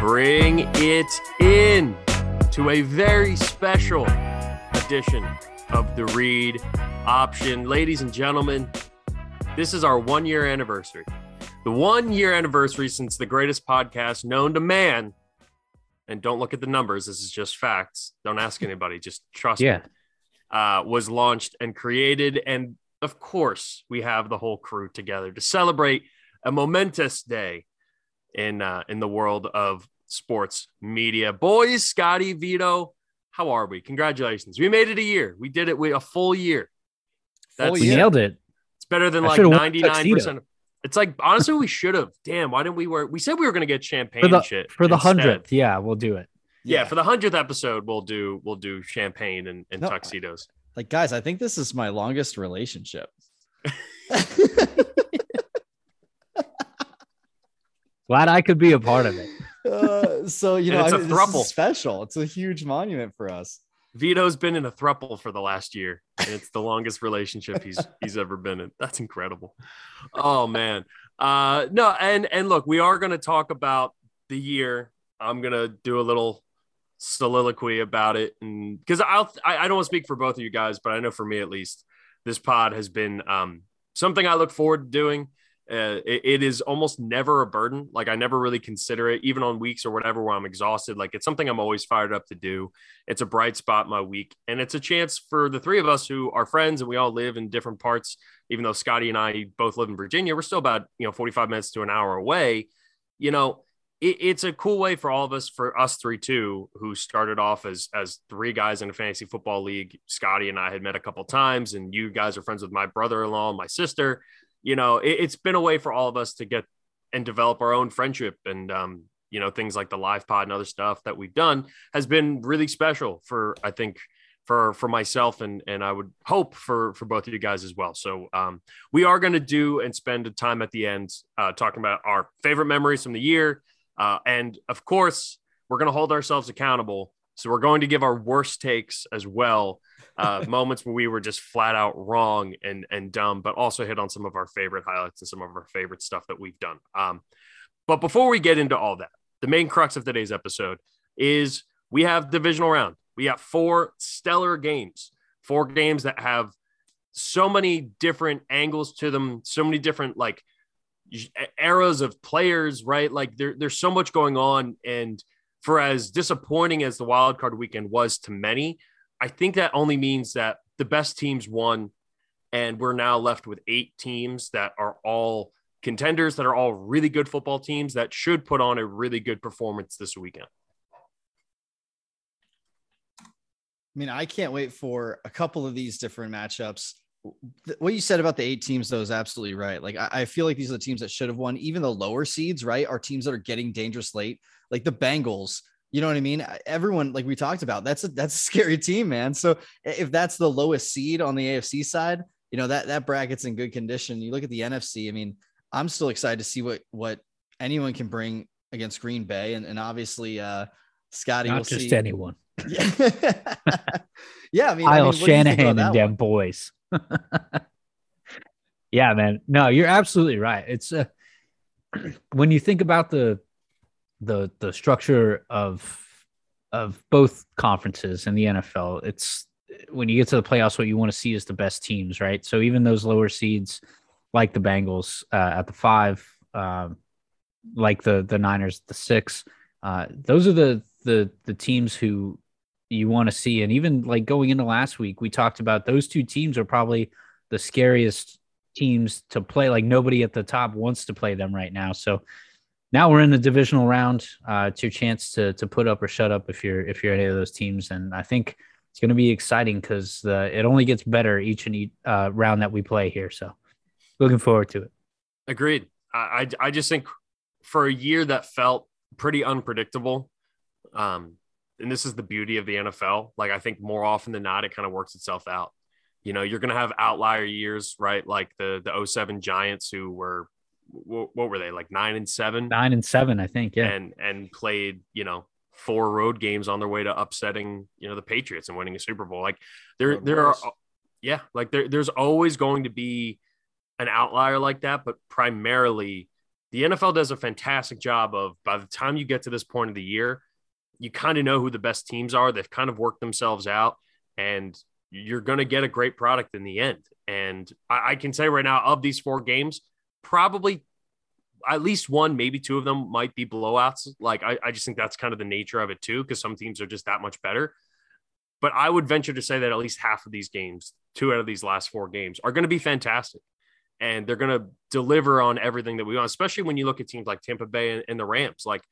Bring it in to a very special edition of the Read Option. Ladies and gentlemen, this is our one year anniversary. The one year anniversary since the greatest podcast known to man. And don't look at the numbers. This is just facts. Don't ask anybody. Just trust Yeah. me. Uh, was launched and created. And of course, we have the whole crew together to celebrate a momentous day in uh, in the world of sports media. Boys, Scotty, Vito, how are we? Congratulations. We made it a year. We did it with a full year. That's We nailed it. it's better than I like should've worn a 99%. tuxedo. It's like honestly, we should have. Damn, why didn't we wear we said we were gonna get champagne For the and shit. for the hundredth. Yeah, we'll do it. Yeah, for the hundredth episode, we'll do we'll do champagne and, and No, tuxedos. Like, guys, I think this is my longest relationship. Glad I could be a part of it. Uh, so you know, it's I a mean, this is special. It's a huge monument for us. Vito's been in a thruple for the last year, and it's the longest relationship he's he's ever been in. That's incredible. Oh man. Uh no, and and look, we are gonna talk about the year. I'm gonna do a little soliloquy about it and because I'll I, I don't want to speak for both of you guys, but I know for me at least, this pod has been um something I look forward to doing. Uh, it, it is almost never a burden. Like I never really consider it, even on weeks or whatever where I'm exhausted. Like it's something I'm always fired up to do. It's a bright spot my week, and it's a chance for the three of us who are friends and we all live in different parts. Even though Scotty and I both live in Virginia, we're still about you know 45 minutes to an hour away. You know, it, it's a cool way for all of us, for us three too, who started off as as three guys in a fantasy football league. Scotty and I had met a couple times, and you guys are friends with my brother-in-law and my sister. You know, it, it's been a way for all of us to get and develop our own friendship and um, you know things like the live pod and other stuff that we've done has been really special for I think for for myself and and I would hope for for both of you guys as well. So um, we are going to do and spend a time at the end uh, talking about our favorite memories from the year, uh, and of course we're going to hold ourselves accountable. So we're going to give our worst takes as well, uh, moments where we were just flat out wrong and and dumb, but also hit on some of our favorite highlights and some of our favorite stuff that we've done. Um, but before we get into all that, the main crux of today's episode is we have divisional round. We got four stellar games, four games that have so many different angles to them, so many different like eras of players, right? Like there, there's so much going on. And for as disappointing as the wild card weekend was to many, I think that only means that the best teams won. And we're now left with eight teams that are all contenders, that are all really good football teams that should put on a really good performance this weekend. I mean, I can't wait for a couple of these different matchups. What you said about the eight teams, though, is absolutely right. Like, I, feel like these are the teams that should have won. Even the lower seeds, right, are teams that are getting dangerous late, like the Bengals. You know what I mean? Everyone, like we talked about, that's a that's a scary team, man. So if that's the lowest seed on the AFC side, you know that that bracket's in good condition. You look at the NFC. I mean, I'm still excited to see what what anyone can bring against Green Bay, and and obviously, uh, Scotty Not will just see. anyone. Yeah. yeah. I mean, I Kyle mean, what do you think about Shanahan and them boys. yeah, man. No, you're absolutely right. It's uh, when you think about the the the structure of of both conferences and the NFL, it's when you get to the playoffs, what you want to see is the best teams, right? So even those lower seeds, like the Bengals uh, at the five, um, like the the Niners at the six, uh, those are the the the teams who you want to see. And even like going into last week, we talked about those two teams are probably the scariest teams to play. Like nobody at the top wants to play them right now. So now we're in the divisional round. Uh, it's your chance to to put up or shut up if you're if you're any of those teams. And I think it's going to be exciting because it only gets better each and each uh, round that we play here. So looking forward to it. Agreed. I, I, I just think for a year that felt pretty unpredictable, um, and this is the beauty of the NFL. Like I think more often than not, it kind of works itself out. You know, you're going to have outlier years, right? Like the the 07 Giants who were what, what were they like nine and seven, Nine and seven, I think. Yeah. and and played you know four road games on their way to upsetting, you know, the Patriots and winning a Super Bowl. Like there, there are, yeah, like there, there's always going to be an outlier like that, but primarily the NFL does a fantastic job of by the time you get to this point of the year, you kind of know who the best teams are. They've kind of worked themselves out, and you're going to get a great product in the end. And I, I, can say right now, of these four games, probably at least one, maybe two of them might be blowouts. Like I, I just think that's kind of the nature of it too, because some teams are just that much better. But I would venture to say that at least half of these games, two out of these last four games, are going to be fantastic. And they're going to deliver on everything that we want, especially when you look at teams like Tampa Bay and, and the Rams. Like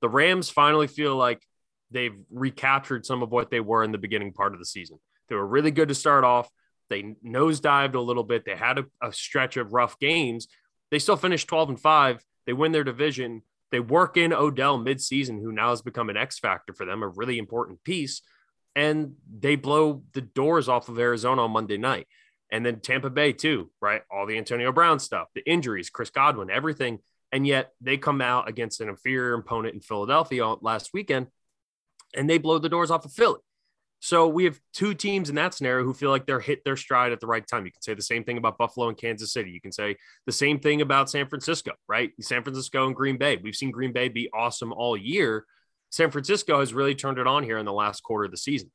the Rams finally feel like they've recaptured some of what they were in the beginning part of the season. They were really good to start off. They nosedived a little bit. They had a, a stretch of rough games. They still finish 12 and 5. They win their division. They work in Odell midseason, who now has become an X factor for them, a really important piece. And they blow the doors off of Arizona on Monday night. And then Tampa Bay, too, right? All the Antonio Brown stuff, the injuries, Chris Godwin, everything. And yet they come out against an inferior opponent in Philadelphia last weekend and they blow the doors off of Philly. So we have two teams in that scenario who feel like they're hit their stride at the right time. You can say the same thing about Buffalo and Kansas City. You can say the same thing about San Francisco, right? San Francisco and Green Bay. We've seen Green Bay be awesome all year. San Francisco has really turned it on here in the last quarter of the season.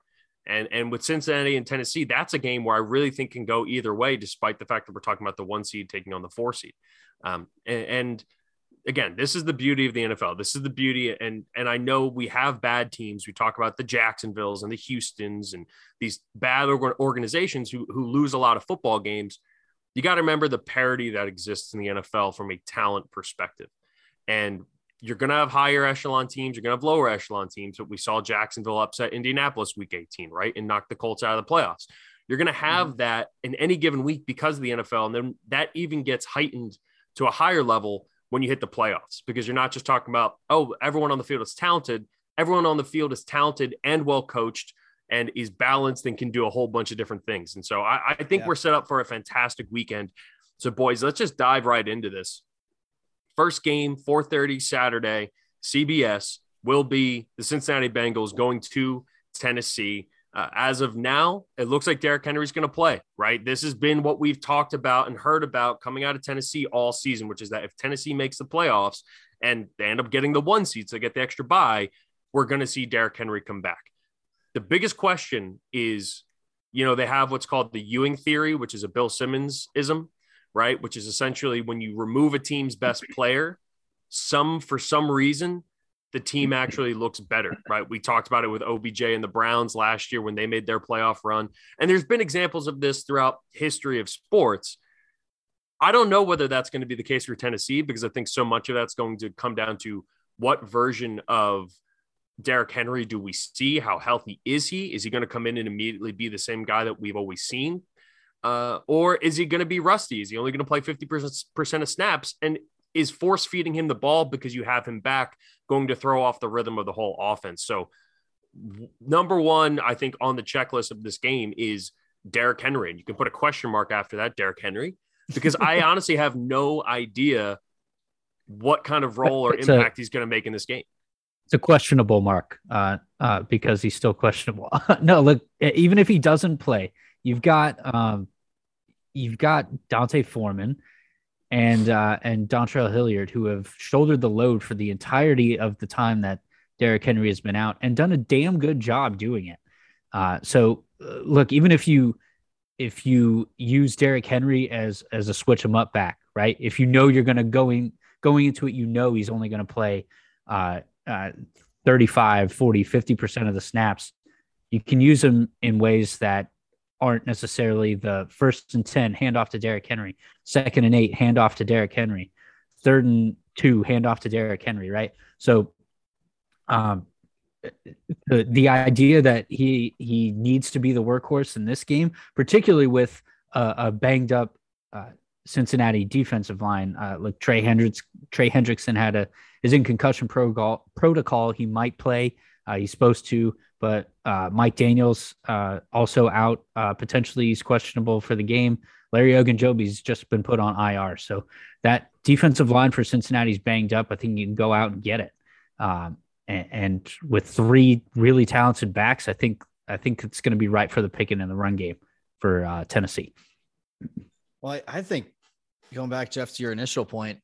And and with Cincinnati and Tennessee, that's a game where I really think can go either way, despite the fact that we're talking about the one seed taking on the four seed. Um, and, and again, this is the beauty of the NFL. This is the beauty, and and I know we have bad teams. We talk about the Jacksonvilles and the Houston's and these bad organizations who who lose a lot of football games. You got to remember the parity that exists in the NFL from a talent perspective, and you're going to have higher echelon teams. You're going to have lower echelon teams. But we saw Jacksonville upset Indianapolis week 18, right, and knock the Colts out of the playoffs. You're going to have mm-hmm. that in any given week because of the NFL, and then that even gets heightened to a higher level when you hit the playoffs because you're not just talking about, oh, everyone on the field is talented. Everyone on the field is talented and well coached and is balanced and can do a whole bunch of different things. And so I, I think yeah. we're set up for a fantastic weekend. So, boys, let's just dive right into this. First game, 4:30 Saturday, CBS will be the Cincinnati Bengals going to Tennessee. Uh, as of now, it looks like Derrick Henry's going to play, right? This has been what we've talked about and heard about coming out of Tennessee all season, which is that if Tennessee makes the playoffs and they end up getting the one seed, so they get the extra bye, we're going to see Derrick Henry come back. The biggest question is, you know, they have what's called the Ewing theory, which is a Bill Simmons ism, right? Which is essentially when you remove a team's best player, some for some reason the team actually looks better, right? We talked about it with OBJ and the Browns last year when they made their playoff run. And there's been examples of this throughout history of sports. I don't know whether that's going to be the case for Tennessee because I think so much of that's going to come down to what version of Derrick Henry do we see? How healthy is he? Is he going to come in and immediately be the same guy that we've always seen? Uh, or is he going to be rusty? Is he only going to play 50% of snaps? And is force feeding him the ball because you have him back going to throw off the rhythm of the whole offense. So, number one, I think on the checklist of this game is Derrick Henry. And you can put a question mark after that, Derrick Henry, because I honestly have no idea what kind of role or it's impact a, he's going to make in this game. It's a questionable mark uh, uh, because he's still questionable. no, look, even if he doesn't play, you've got um, you've got D'Onta Foreman and uh, and Dontrell Hilliard, who have shouldered the load for the entirety of the time that Derrick Henry has been out, and done a damn good job doing it. Uh, so, uh, look, even if you if you use Derrick Henry as as a switch him up back, right? If you know you're going to going going into it, you know he's only going to play uh, uh, 35, 40, 50% of the snaps. You can use him in ways that aren't necessarily the first and 10 handoff to Derrick Henry, second and eight handoff to Derrick Henry, third and two handoff to Derrick Henry, right? So, um, the, the idea that he he needs to be the workhorse in this game, particularly with a, a banged up uh, Cincinnati defensive line, uh, like Trey Hendricks, Trey Hendrickson had a is in concussion protocol. Protocol, he might play. Uh, he's supposed to, but uh, Mike Daniels uh, also out. Uh, potentially, he's questionable for the game. Larry Ogunjobi's just been put on IR. So that defensive line for Cincinnati's banged up. I think you can go out and get it. Um, and, and with three really talented backs, I think I think it's going to be right for the picking in the run game for uh, Tennessee. Well, I, I, think going back, Jeff, to your initial point,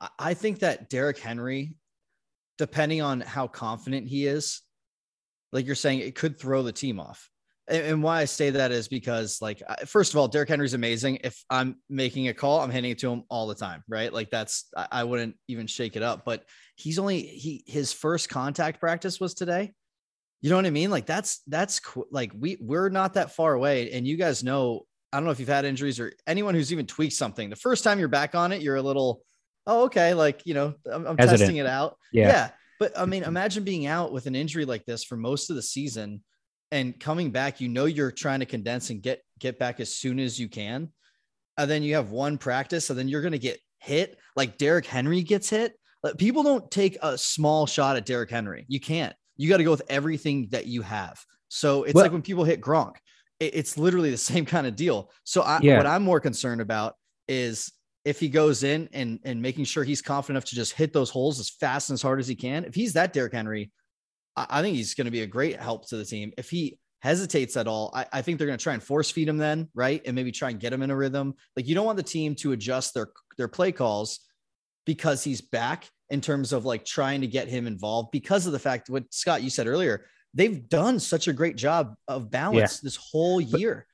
I, I think that Derrick Henry, depending on how confident he is, like you're saying, it could throw the team off. And, and why I say that is because, like, first of all, Derrick Henry's amazing. If I'm making a call, I'm handing it to him all the time, right? Like that's I, I wouldn't even shake it up. But he's only he his first contact practice was today. You know what I mean? Like that's that's like we we're not that far away, and you guys know. I don't know if you've had injuries or anyone who's even tweaked something. The first time you're back on it, you're a little, oh okay, like you know, I'm, I'm testing it out. Yeah. yeah, but I mean, imagine being out with an injury like this for most of the season and coming back, you know you're trying to condense and get get back as soon as you can. And then you have one practice, and then you're gonna get hit like Derrick Henry gets hit. People don't take a small shot at Derrick Henry. You can't. You got to go with everything that you have. So it's well, like when people hit Gronk, it, it's literally the same kind of deal. So I, yeah. what I'm more concerned about is if he goes in and and making sure he's confident enough to just hit those holes as fast and as hard as he can. If he's that Derrick Henry, I, think he's going to be a great help to the team. If he hesitates at all, I, I think they're going to try and force feed him then, right? And maybe try and get him in a rhythm. Like you don't want the team to adjust their their play calls because he's back in terms of like trying to get him involved because of the fact what Scott you said earlier. They've done such a great job of balance yeah. this whole year.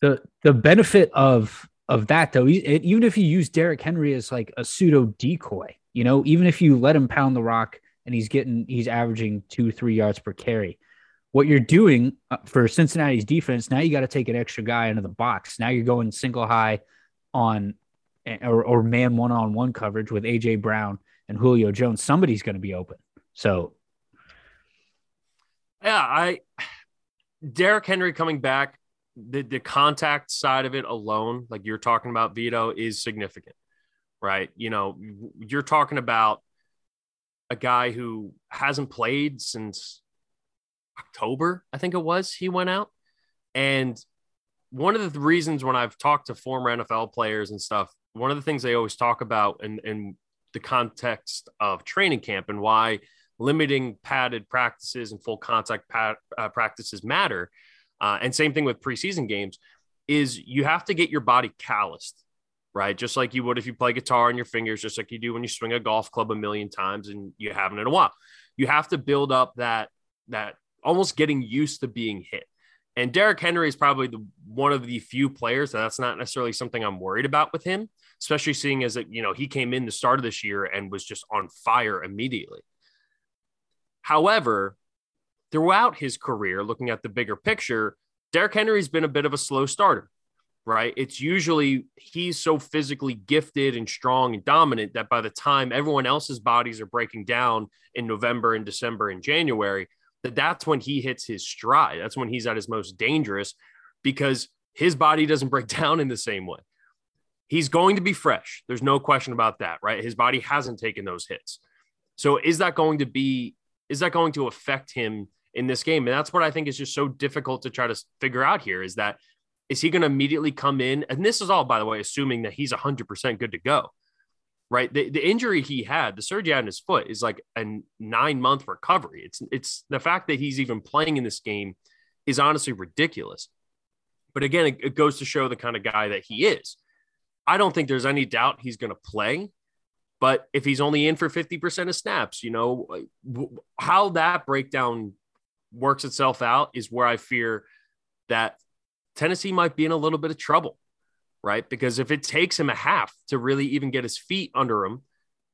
But the the benefit of of that though, even if you use Derrick Henry as like a pseudo decoy, you know, even if you let him pound the rock and he's getting he's averaging two three yards per carry. What you're doing uh, for Cincinnati's defense now, you got to take an extra guy into the box. Now you're going single high on or, or man one on one coverage with AJ Brown and Julio Jones. Somebody's going to be open. So, yeah, I Derrick Henry coming back, the the contact side of it alone, like you're talking about, Vito, is significant, right? You know, you're talking about a guy who hasn't played since October, I think it was, he went out. And one of the reasons when I've talked to former NFL players and stuff, one of the things they always talk about in, in the context of training camp and why limiting padded practices and full contact pad, uh, practices matter, uh, and same thing with preseason games, is you have to get your body calloused right? Just like you would if you play guitar on your fingers, just like you do when you swing a golf club a million times and you haven't in a while. You have to build up that that almost getting used to being hit. And Derrick Henry is probably the one of the few players that that's not necessarily something I'm worried about with him, especially seeing as that you know he came in the start of this year and was just on fire immediately. However, throughout his career, looking at the bigger picture, Derrick Henry's been a bit of a slow starter right? It's usually he's so physically gifted and strong and dominant that by the time everyone else's bodies are breaking down in November and December and January, that that's when he hits his stride. That's when he's at his most dangerous because his body doesn't break down in the same way. He's going to be fresh. There's no question about that, right? His body hasn't taken those hits. So is that going to be is that going to affect him in this game? And that's what I think is just so difficult to try to figure out here is that is he going to immediately come in? And this is all, by the way, assuming that he's 100% good to go, right? The, the injury he had, the surgery on his foot, is like a nine month recovery. It's, it's the fact that he's even playing in this game is honestly ridiculous. But again, it, it goes to show the kind of guy that he is. I don't think there's any doubt he's going to play. But if he's only in for 50% of snaps, you know, uh, how that breakdown works itself out is where I fear that Tennessee might be in a little bit of trouble, right? Because if it takes him a half to really even get his feet under him,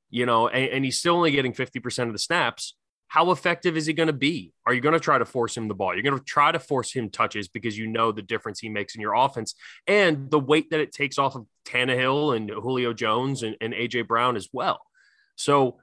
you know, and, and he's still only getting 50% of the snaps, how effective is he going to be? Are you going to try to force him the ball? You're going to try to force him touches because you know the difference he makes in your offense and the weight that it takes off of Tannehill and Julio Jones and, and AJ Brown as well. So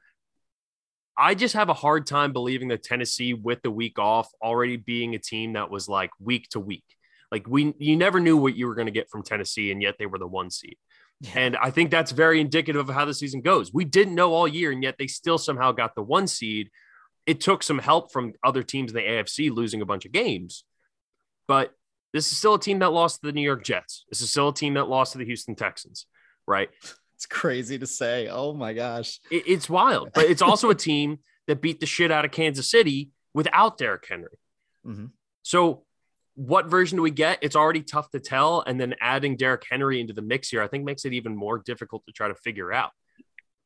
I just have a hard time believing that Tennessee, with the week off, already being a team that was like week to week. Like we, you never knew what you were going to get from Tennessee, and yet they were the one seed. Yeah. And I think that's very indicative of how the season goes. We didn't know all year, and yet they still somehow got the one seed. It took some help from other teams in the AFC losing a bunch of games, but this is still a team that lost to the New York Jets. This is still a team that lost to the Houston Texans, right? It's crazy to say. Oh my gosh. It, it's wild, but it's also a team that beat the shit out of Kansas City without Derrick Henry. Mhm. So, what version do we get? It's already tough to tell. And then adding Derrick Henry into the mix here, I think makes it even more difficult to try to figure out.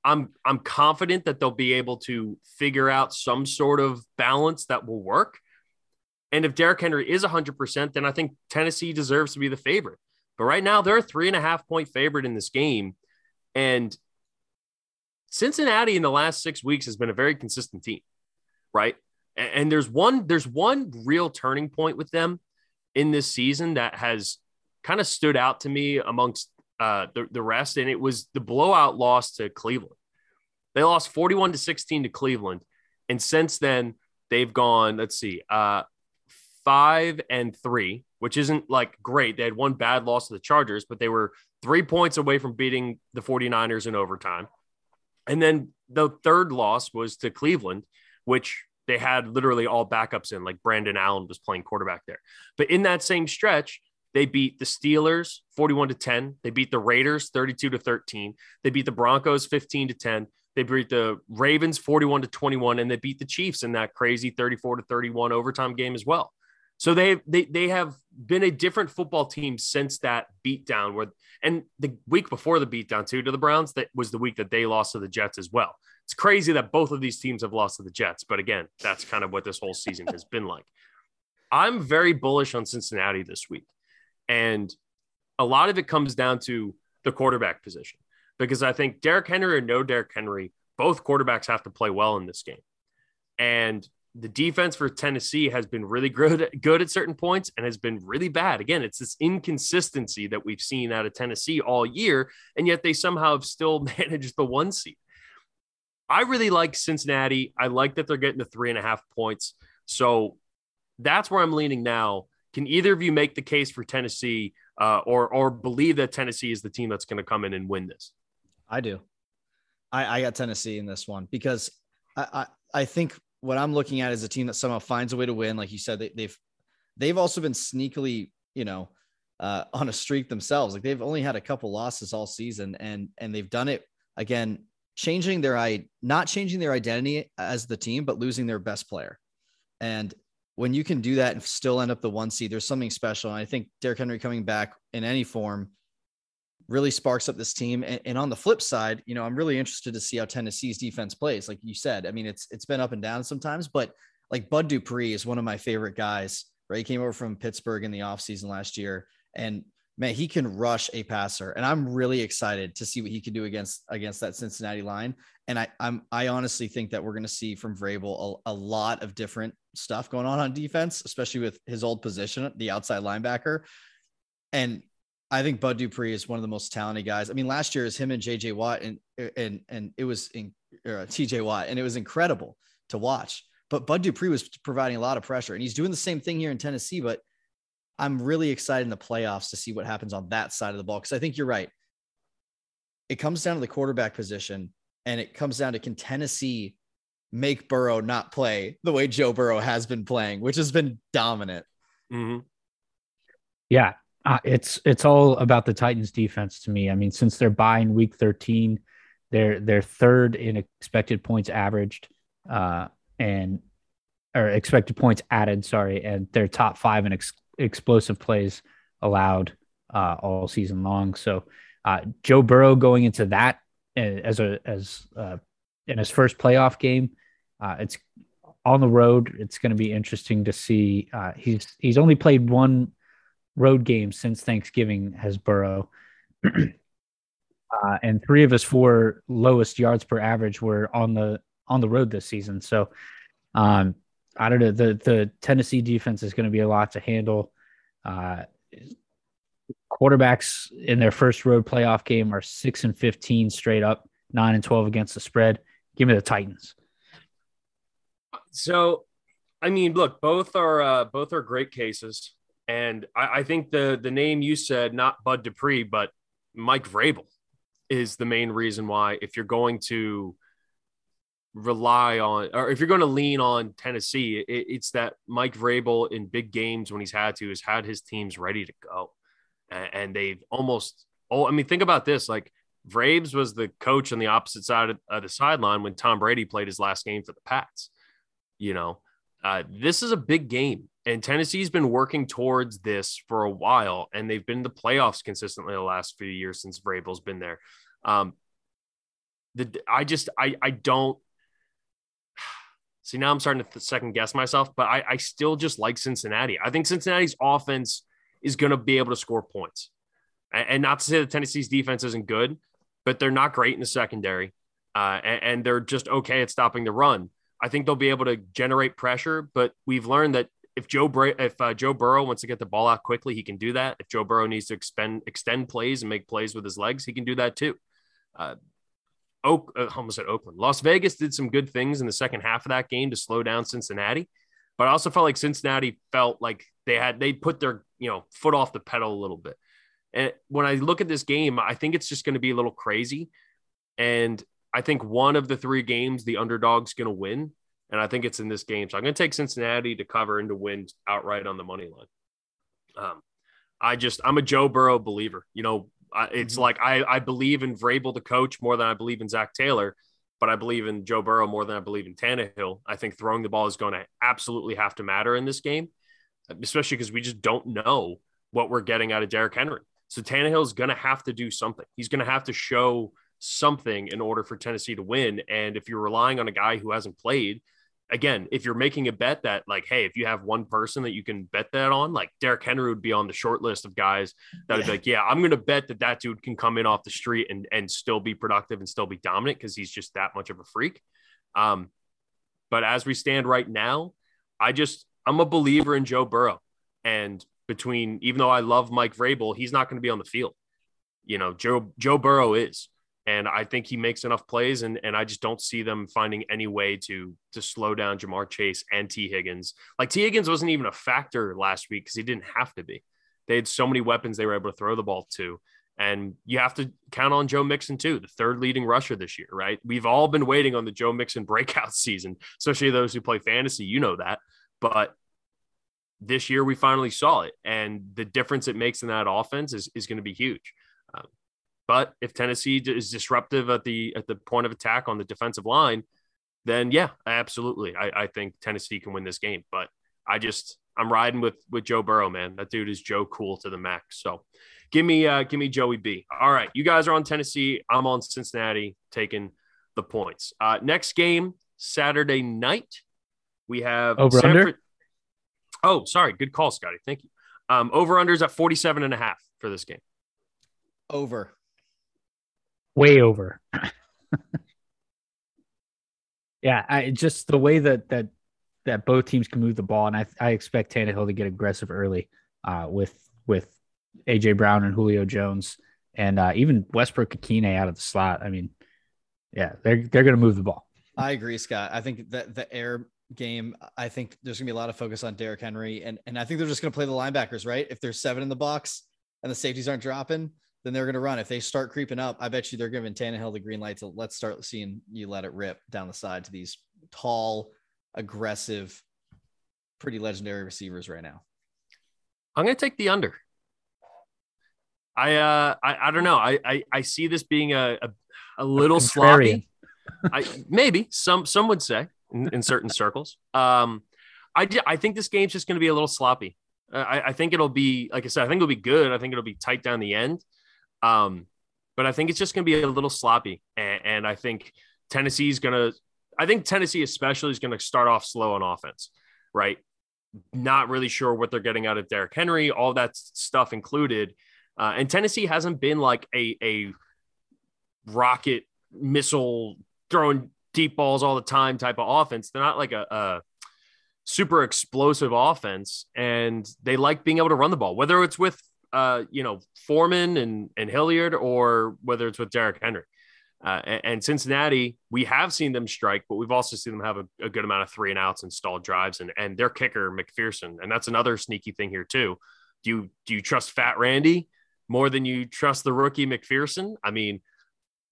I'm I'm confident that they'll be able to figure out some sort of balance that will work. And if Derrick Henry is 100%, then I think Tennessee deserves to be the favorite. But right now, they're a three and a half point favorite in this game. And Cincinnati in the last six weeks has been a very consistent team, right? And there's one there's one real turning point with them in this season that has kind of stood out to me amongst uh, the, the rest, and it was the blowout loss to Cleveland. They lost 41 to 16 to Cleveland. And since then, they've gone, let's see, uh, five and three, which isn't like great. They had one bad loss to the Chargers, but they were three points away from beating the 49ers in overtime. And then the third loss was to Cleveland, which they had literally all backups in, like Brandon Allen was playing quarterback there. But in that same stretch, they beat the Steelers 41 to 10. They beat the Raiders 32 to 13. They beat the Broncos 15 to 10. They beat the Ravens 41 to 21 and they beat the Chiefs in that crazy 34 to 31 overtime game as well. So they they they have been a different football team since that beatdown where and the week before the beatdown too to the Browns that was the week that they lost to the Jets as well. It's crazy that both of these teams have lost to the Jets, but again, that's kind of what this whole season has been like. I'm very bullish on Cincinnati this week. And a lot of it comes down to the quarterback position because I think Derrick Henry or no Derrick Henry, both quarterbacks have to play well in this game. And the defense for Tennessee has been really good, good at certain points and has been really bad. Again, it's this inconsistency that we've seen out of Tennessee all year, and yet they somehow have still managed the one seed. I really like Cincinnati. I like that they're getting the three and a half points. So that's where I'm leaning now. Can either of you make the case for Tennessee uh, or or believe that Tennessee is the team that's going to come in and win this? I do. I, I got Tennessee in this one because I, I, I think what I'm looking at is a team that somehow finds a way to win. Like you said, they, they've they've also been sneakily, you know, uh, on a streak themselves. Like they've only had a couple losses all season, and and they've done it again, changing their i not changing their identity as the team, but losing their best player. And when you can do that and still end up the one seed, there's something special. And I think Derrick Henry coming back in any form really sparks up this team. And, and, on the flip side, you know, I'm really interested to see how Tennessee's defense plays. Like you said, I mean, it's it's been up and down sometimes, but like Bud Dupree is one of my favorite guys. Right, he came over from Pittsburgh in the offseason last year, and man, he can rush a passer, and I'm really excited to see what he can do against against that Cincinnati line. And I I'm I honestly think that we're going to see from Vrabel a, a lot of different stuff going on on defense, especially with his old position, the outside linebacker. And I think Bud Dupree is one of the most talented guys. I mean, last year is him and JJ Watt and and and it was in or TJ Watt and it was incredible to watch. But Bud Dupree was providing a lot of pressure and he's doing the same thing here in Tennessee. But I'm really excited in the playoffs to see what happens on that side of the ball because I think you're right. It comes down to the quarterback position and it comes down to can Tennessee make Burrow not play the way Joe Burrow has been playing, which has been dominant. Mm-hmm. Yeah, uh, it's it's all about the Titans defense to me. I mean, since they're buying week 13, they're they're third in expected points averaged, uh, and or expected points added. Sorry, and they're top five in ex- explosive plays allowed uh, all season long. So uh, Joe Burrow going into that uh, as a as uh, in his first playoff game, it's on the road. It's going to be interesting to see. He's he's only played one road games since Thanksgiving has Burrow. uh, and three of his four lowest yards per average were on the on the road this season. So um, I don't know. The the Tennessee defense is going to be a lot to handle. Uh, quarterbacks in their first road playoff game are six and fifteen straight up, nine and twelve against the spread. Give me the Titans. So, I mean, look, both are uh, both are great cases. And I, I, think the the name you said, not Bud Dupree, but Mike Vrabel, is the main reason why. If you're going to rely on, or if you're going to lean on Tennessee, it, it's that Mike Vrabel in big games when he's had to has had his teams ready to go, and, and they've almost. Oh, I mean, think about this: like Vrabes was the coach on the opposite side of, of the sideline when Tom Brady played his last game for the Pats. You know, uh, this is a big game, and Tennessee's been working towards this for a while, and they've been in the playoffs consistently the last few years since Vrabel's been there. Um, the I just I I don't see now I'm starting to second guess myself, but I I still just like Cincinnati. I think Cincinnati's offense is going to be able to score points, and, and not to say that Tennessee's defense isn't good, but they're not great in the secondary, uh, and, and they're just okay at stopping the run. I think they'll be able to generate pressure, but we've learned that if Joe if uh, Joe Burrow wants to get the ball out quickly, he can do that. If Joe Burrow needs to expend extend plays and make plays with his legs, he can do that too. Uh, Oak, uh, almost at Oakland. Las Vegas did some good things in the second half of that game to slow down Cincinnati, but I also felt like Cincinnati felt like they had they put their you know foot off the pedal a little bit. And when I look at this game, I think it's just going to be a little crazy. And I think one of the three games the underdog's going to win, and I think it's in this game. So I'm going to take Cincinnati to cover and to win outright on the money line. Um, I just I'm a Joe Burrow believer. You know, it's mm-hmm. like I, I believe in Vrabel, the coach, more than I believe in Zac Taylor, but I believe in Joe Burrow more than I believe in Tannehill. I think throwing the ball is going to absolutely have to matter in this game, especially because we just don't know what we're getting out of Derrick Henry. So Tannehill is going to have to do something. He's going to have to show something in order for Tennessee to win. And if you're relying on a guy who hasn't played, again, if you're making a bet that, like, hey, if you have one person that you can bet that on, like Derrick Henry would be on the short list of guys that would yeah. be like, yeah, I'm going to bet that that dude can come in off the street and, and still be productive and still be dominant because he's just that much of a freak. Um, but as we stand right now, I just, I'm a believer in Joe Burrow. And between, even though I love Mike Vrabel, he's not going to be on the field. You know, Joe, Joe Burrow is and I think he makes enough plays, and and I just don't see them finding any way to to slow down Ja'Marr Chase and Tee Higgins. Like Tee Higgins wasn't even a factor last week because he didn't have to be. They had so many weapons they were able to throw the ball to, and you have to count on Joe Mixon too, the third leading rusher this year. Right? We've all been waiting on the Joe Mixon breakout season, especially those who play fantasy. You know that, but this year we finally saw it, and the difference it makes in that offense is is going to be huge. Um, but if Tennessee is disruptive at the at the point of attack on the defensive line, then yeah, absolutely, I, I think Tennessee can win this game. But I just I'm riding with with Joe Burrow, man. That dude is Joe Cool to the max. So give me uh give me Joey B. All right, you guys are on Tennessee. I'm on Cincinnati, taking the points. Uh, next game Saturday night. We have over under. oh, sorry. Good call, Scotty. Thank you. Um, over unders at 47 and a half for this game. Over way over. yeah, I just the way that that that both teams can move the ball, and I I expect Tannehill to get aggressive early uh, with with AJ Brown and Julio Jones, and uh, even Westbrook-Ikhine out of the slot. I mean, yeah, they're they're going to move the ball. I agree, Scott. I think that the air game, I think there's going to be a lot of focus on Derrick Henry, and and I think they're just going to play the linebackers, right? If there's seven in the box and the safeties aren't dropping, then they're going to run. If they start creeping up, I bet you they're giving Tannehill the green light to let's start seeing you let it rip down the side to these tall, aggressive, pretty legendary receivers right now. I'm going to take the under. I uh I, I don't know. I, I I see this being a a, a little a sloppy. I maybe some some would say in, in certain circles. Um, I I think this game's just going to be a little sloppy. I, I think it'll be like I said. I think it'll be good. I think it'll be tight down the end. Um, but I think it's just going to be a little sloppy. And, and I think Tennessee's going to, I think Tennessee especially is going to start off slow on offense, right? Not really sure what they're getting out of Derrick Henry, all that stuff included. Uh, and Tennessee hasn't been like a, a rocket missile throwing deep balls all the time type of offense. They're not like a, a super explosive offense, and they like being able to run the ball, whether it's with uh, you know, Foreman and, and Hilliard or whether it's with Derrick Henry. Uh, and, and, Cincinnati, we have seen them strike, but we've also seen them have a, a, good amount of three and outs and stalled drives, and and their kicker McPherson, and that's another sneaky thing here too. Do you do you trust Fat Randy more than you trust the rookie McPherson? I mean,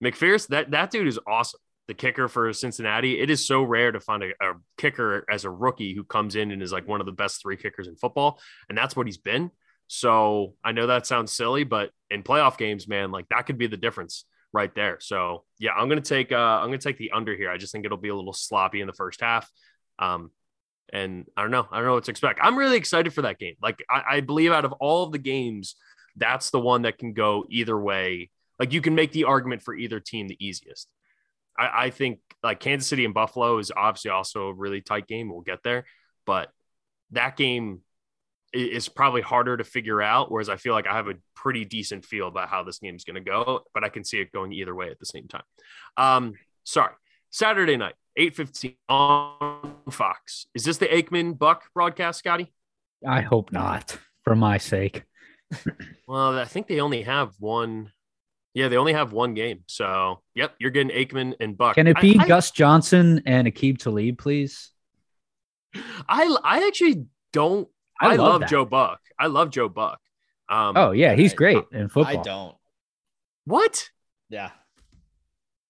McPherson that that dude is awesome. The kicker for Cincinnati. It is so rare to find a, a kicker as a rookie who comes in and is like one of the best three kickers in football, and that's what he's been. So I know that sounds silly, but in playoff games, man, like that could be the difference right there. So yeah, I'm gonna take uh, I'm gonna take the under here. I just think it'll be a little sloppy in the first half. Um, and I don't know, I don't know what to expect. I'm really excited for that game. Like I, I believe out of all of the games, that's the one that can go either way. Like you can make the argument for either team the easiest. I, I think like Kansas City and Buffalo is obviously also a really tight game. We'll get there, but that game is probably harder to figure out. Whereas I feel like I have a pretty decent feel about how this game is going to go, but I can see it going either way at the same time. Um, sorry, Saturday night, eight fifteen on Fox. Is this the Aikman Buck broadcast, Scotty? I hope not, for my sake. well, I think they only have one. Yeah, they only have one game. So, yep, you're getting Aikman and Buck. Can it be I, Gus I, Johnson and Aqib Talib, please? I I actually don't I, I love, love Joe Buck. I love Joe Buck. Um, oh yeah, he's great in football. I don't. What? Yeah,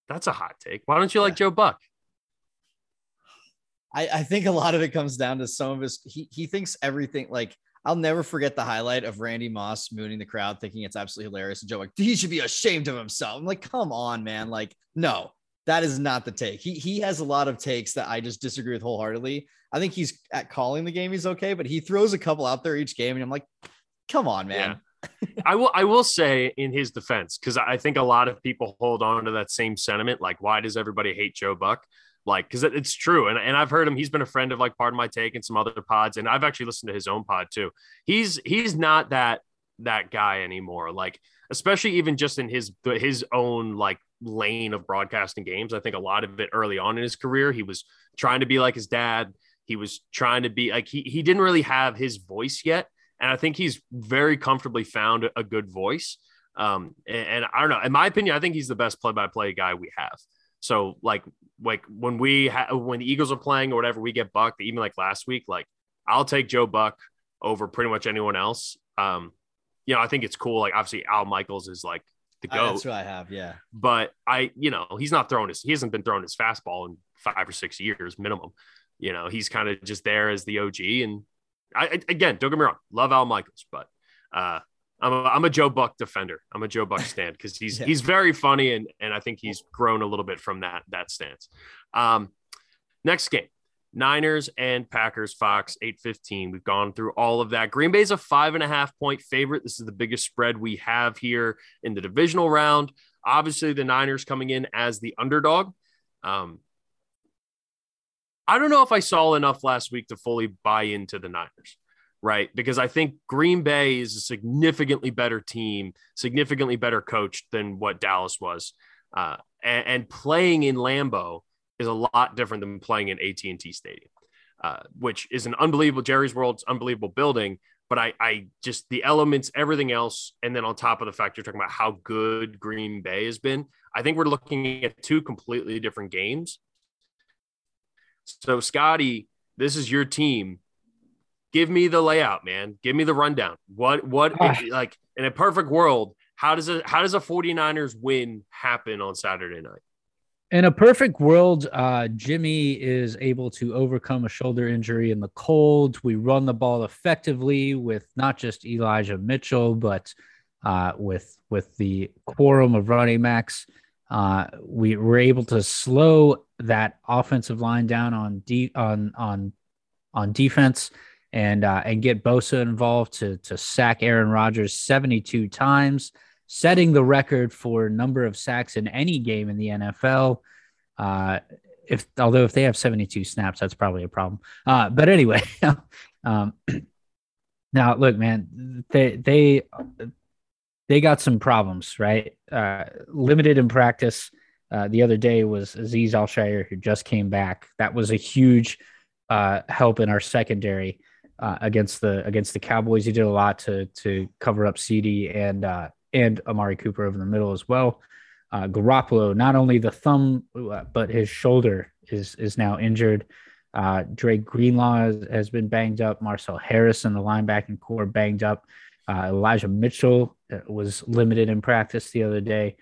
that's a hot take. Why don't you like Joe Buck? I, I think a lot of it comes down to some of his. He he thinks everything like I'll never forget the highlight of Randy Moss mooning the crowd, thinking it's absolutely hilarious. And Joe like he should be ashamed of himself. I'm like, come on, man. Like, no, that is not the take. He he has a lot of takes that I just disagree with wholeheartedly. I think he's at calling the game, he's okay, but he throws a couple out there each game, and I'm like, come on, man. Yeah. I will I will say in his defense, because I think a lot of people hold on to that same sentiment. Like, why does everybody hate Joe Buck? Like, because it's true. And, and I've heard him, he's been a friend of like part of My Take and some other pods. And I've actually listened to his own pod too. He's he's not that that guy anymore. Like, especially even just in his his own like lane of broadcasting games. I think a lot of it early on in his career, he was trying to be like his dad. He was trying to be like he he didn't really have his voice yet, and I think he's very comfortably found a good voice. Um, and, and I don't know. In my opinion, I think he's the best play-by-play guy we have. So like like when we ha- when the Eagles are playing or whatever, we get Buck. Even like last week, like I'll take Joe Buck over pretty much anyone else. Um, you know, I think it's cool. Like obviously Al Michaels is like the goat. that's what I have. Yeah. But I, you know, he's not throwing his. He hasn't been throwing his fastball in five or six years minimum. You know, he's kind of just there as the OG. And I, again, don't get me wrong, love Al Michaels, but uh, I'm a, I'm a Joe Buck defender. I'm a Joe Buck stand because he's yeah. he's very funny and and I think he's grown a little bit from that that stance. Um, next game, Niners and Packers, Fox 815. We've gone through all of that. Green Bay's a five and a half point favorite. This is the biggest spread we have here in the divisional round. Obviously, the Niners coming in as the underdog. Um, I don't know if I saw enough last week to fully buy into the Niners, right? Because I think Green Bay is a significantly better team, significantly better coached than what Dallas was. Uh, and, and, playing in Lambeau is a lot different than playing in AT&T Stadium, uh, which is an unbelievable Jerry's World's unbelievable building. But I, I just the elements, everything else, and then on top of the fact you're talking about how good Green Bay has been, I think we're looking at two completely different games so, Scotty, this is your team. Give me the layout, man. Give me the rundown. What, what, ah. like in a perfect world, how does it, how does a 49ers win happen on Saturday night? In a perfect world, uh, Jimmy is able to overcome a shoulder injury in the cold. We run the ball effectively with not just Elijah Mitchell, but uh, with with the quorum of running backs. Uh, we were able to slow that offensive line down on de- on on on defense and uh, and get Bosa involved to to sack Aaron Rodgers 72 times, setting the record for number of sacks in any game in the NFL. Uh, if although if they have 72 snaps, that's probably a problem. Uh, but anyway, um, now look, man, they they they got some problems, right? Uh, limited in practice. Uh, the other day was Azeez Al-Shaair, who just came back. That was a huge uh, help in our secondary uh, against the against the Cowboys. He did a lot to to cover up CeeDee and uh, and Amari Cooper over the middle as well. Uh, Garoppolo, not only the thumb but his shoulder is is now injured. Uh, Greenlaw has, has been banged up. Marcel Harrison, the linebacking corps, banged up. Uh, Elijah Mitchell uh, was limited in practice the other day.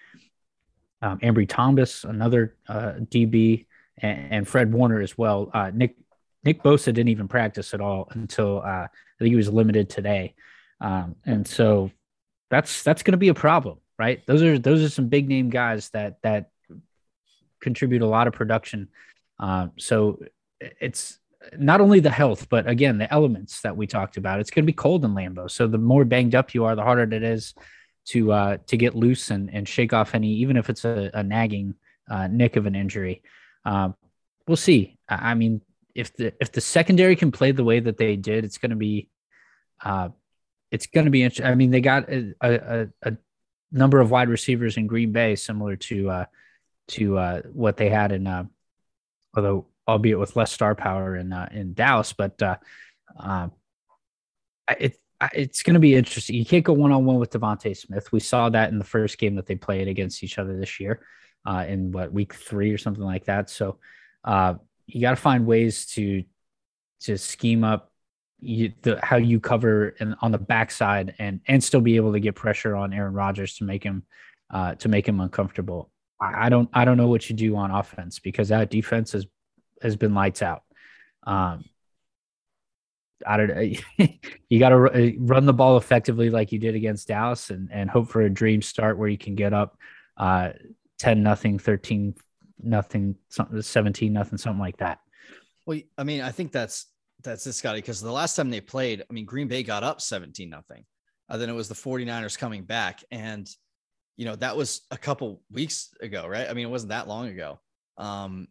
Um, Ambry Thomas, another uh, DB, and, and, Fred Warner as well. Uh, Nick Nick Bosa didn't even practice at all until uh, I think he was limited today, um, and so that's that's going to be a problem. right? Those are those are some big name guys that that contribute a lot of production. Uh, so it's not only the health, but again the elements that we talked about. It's going to be cold in Lambeau, so the more banged up you are, the harder it is to uh, to get loose and and shake off any, even if it's a, a nagging uh, nick of an injury. Um, we'll see. I, I mean, if the if the secondary can play the way that they did, it's going to be uh, it's going to be interesting. I mean, they got a, a, a, number of wide receivers in Green Bay, similar to uh, to uh, what they had in, uh, although albeit with less star power in uh, in Dallas. But uh, uh, it it's going to be interesting. You can't go one on one with DeVonta Smith. We saw that in the first game that they played against each other this year, uh, in what week three or something like that. So uh, you got to find ways to to scheme up you, the, how you cover in, on the backside and and still be able to get pressure on Aaron Rodgers to make him uh, to make him uncomfortable. I, don't I don't know what you do on offense because that defense has has been lights out. Um, I don't you got to uh, run the ball effectively like you did against Dallas and and hope for a dream start where you can get up uh 10 nothing 13 nothing something 17 nothing something like that. Well, I mean, I think that's that's it, Scotty, because the last time they played, I mean, Green Bay got up 17 nothing. Uh, then it was the 49ers coming back. And, you know, that was a couple weeks ago, right? I mean, it wasn't that long ago. Um,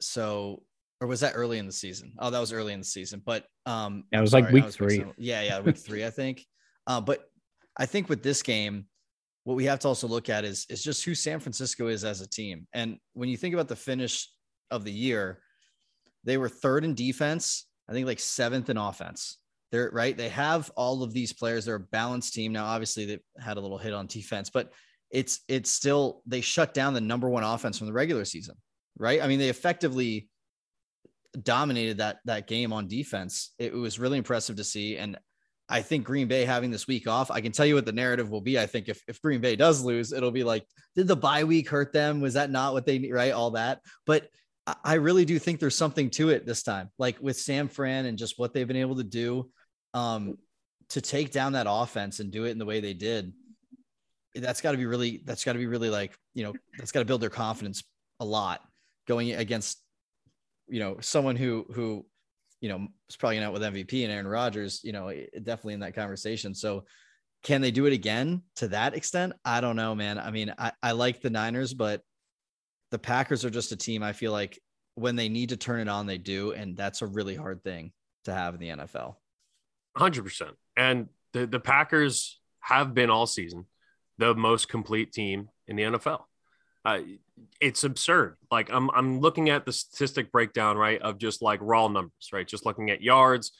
so, or was that early in the season? Oh, that was early in the season. But um, yeah, it was sorry, like week was three. Yeah, yeah, week three, I think. Uh, but I think with this game, what we have to also look at is is just who San Francisco is as a team. And when you think about the finish of the year, they were third in defense, I think like seventh in offense. They're right. They have all of these players. They're a balanced team. Now, obviously, they had a little hit on defense, but it's it's still they shut down the number one offense from the regular season, right? I mean, they effectively dominated that that game on defense. It was really impressive to see. And I think Green Bay having this week off, I can tell you what the narrative will be. I think if, if Green Bay does lose, it'll be like, did the bye week hurt them? Was that not what they need? Right. All that. But I really do think there's something to it this time, like with San Fran and just what they've been able to do um, to take down that offense and do it in the way they did. That's got to be really, that's got to be really like, you know, that's got to build their confidence a lot going against, you know, someone who, who, you know, is probably not with MVP and Aaron Rodgers, you know, definitely in that conversation. So, can they do it again to that extent? I don't know, man. I mean, I, I like the Niners, but the Packers are just a team I feel like when they need to turn it on, they do. And that's a really hard thing to have in the NFL. 100%. And the, the Packers have been all season the most complete team in the NFL. Uh, it's absurd. Like I'm, I'm looking at the statistic breakdown, right, of just like raw numbers, right, just looking at yards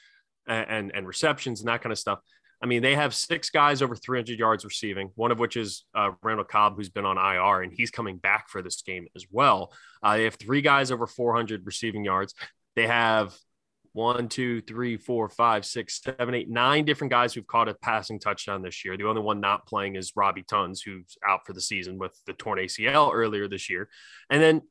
and, and, and receptions and that kind of stuff. I mean, they have six guys over 300 yards receiving, one of which is uh, Randall Cobb, who's been on IR, and he's coming back for this game as well. Uh, they have three guys over 400 receiving yards. They have one, two, three, four, five, six, seven, eight, nine different guys who've caught a passing touchdown this year. The only one not playing is Robbie Tuns, who's out for the season with the torn ACL earlier this year. And then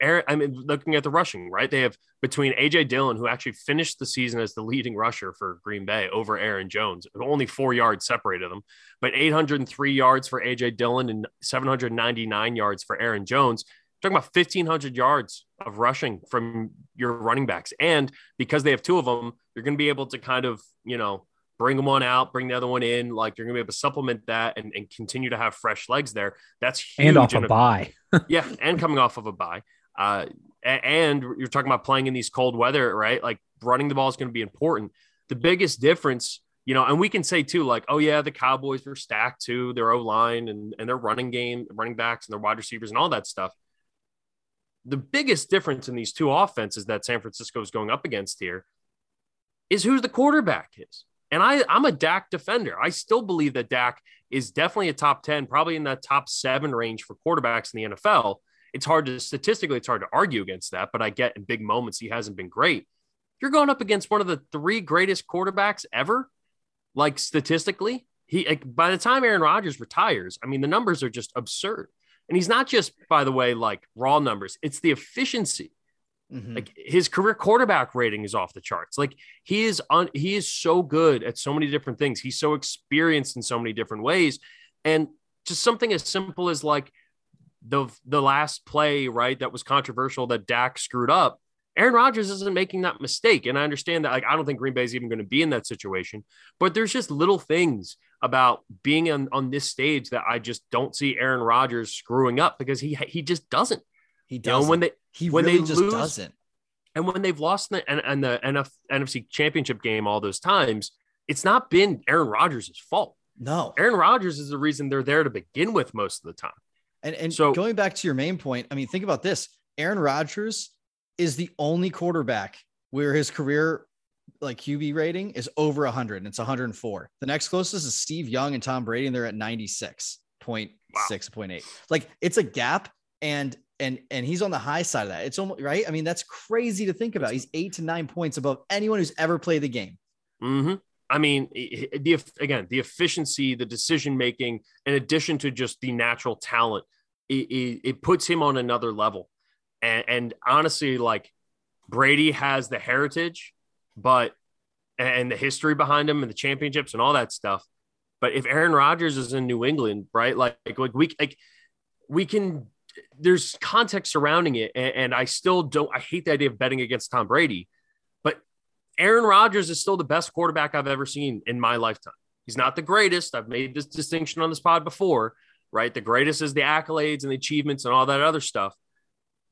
Aaron, I mean, looking at the rushing, right? They have between AJ Dillon, who actually finished the season as the leading rusher for Green Bay over Aaron Jones, only four yards separated them, but 803 yards for AJ Dillon and 799 yards for Aaron Jones. talking about 1,500 yards of rushing from your running backs. And because they have two of them, you're going to be able to kind of, you know, bring one out, bring the other one in. Like you're going to be able to supplement that and, and continue to have fresh legs there. That's huge. And off a bye. yeah. And coming off of a bye. Uh, and you're talking about playing in these cold weather, right? Like running the ball is going to be important. The biggest difference, you know, and we can say too, like, oh yeah, the Cowboys were stacked too, their O line and, and their running game, running backs and their wide receivers and all that stuff. The biggest difference in these two offenses that San Francisco is going up against here is who's the quarterback is. And I, I'm a Dak defender. I still believe that Dak is definitely a top 10, probably in that top seven range for quarterbacks in the NFL it's hard to statistically, it's hard to argue against that. But I get in big moments, he hasn't been great. You're going up against one of the three greatest quarterbacks ever, like statistically. He like, by the time Aaron Rodgers retires, I mean the numbers are just absurd. And he's not just, by the way, like raw numbers. It's the efficiency. Mm-hmm. Like his career quarterback rating is off the charts. Like he is on, he is so good at so many different things. He's so experienced in so many different ways. And just something as simple as like the the last play, right, that was controversial that Dak screwed up. Aaron Rodgers isn't making that mistake. And I understand that like I don't think Green Bay is even going to be in that situation, but there's just little things about being on, on this stage that I just don't see Aaron Rodgers screwing up because he he just doesn't. He doesn't. You know, when they he when really they just lose- doesn't. and when they've lost the and, and the NF, NFC championship game all those times, it's not been Aaron Rodgers' fault. No. Aaron Rodgers is the reason they're there to begin with most of the time. And and So- going back to your main point, I mean, think about this. Aaron Rodgers is the only quarterback where his career like QB rating is over 100 and it's 104. The next closest is Steve Young and Tom Brady and they're at 96.6 0.8. Like it's a gap and and and he's on the high side of that. It's almost right. I mean, that's crazy to think about. He's 8 to 9 points above anyone who's ever played the game. hmm I mean, the again, the efficiency, the decision making, in addition to just the natural talent, it, it, puts him on another level. And, and honestly, like Brady has the heritage, but and the history behind him and the championships and all that stuff. But if Aaron Rodgers is in New England, right, like like we like we can. There's context surrounding it, and, and I still don't. I hate the idea of betting against Tom Brady, Aaron Rodgers is still the best quarterback I've ever seen in my lifetime. He's not the greatest. I've made this distinction on this pod before, right? The greatest is the accolades and the achievements and all that other stuff.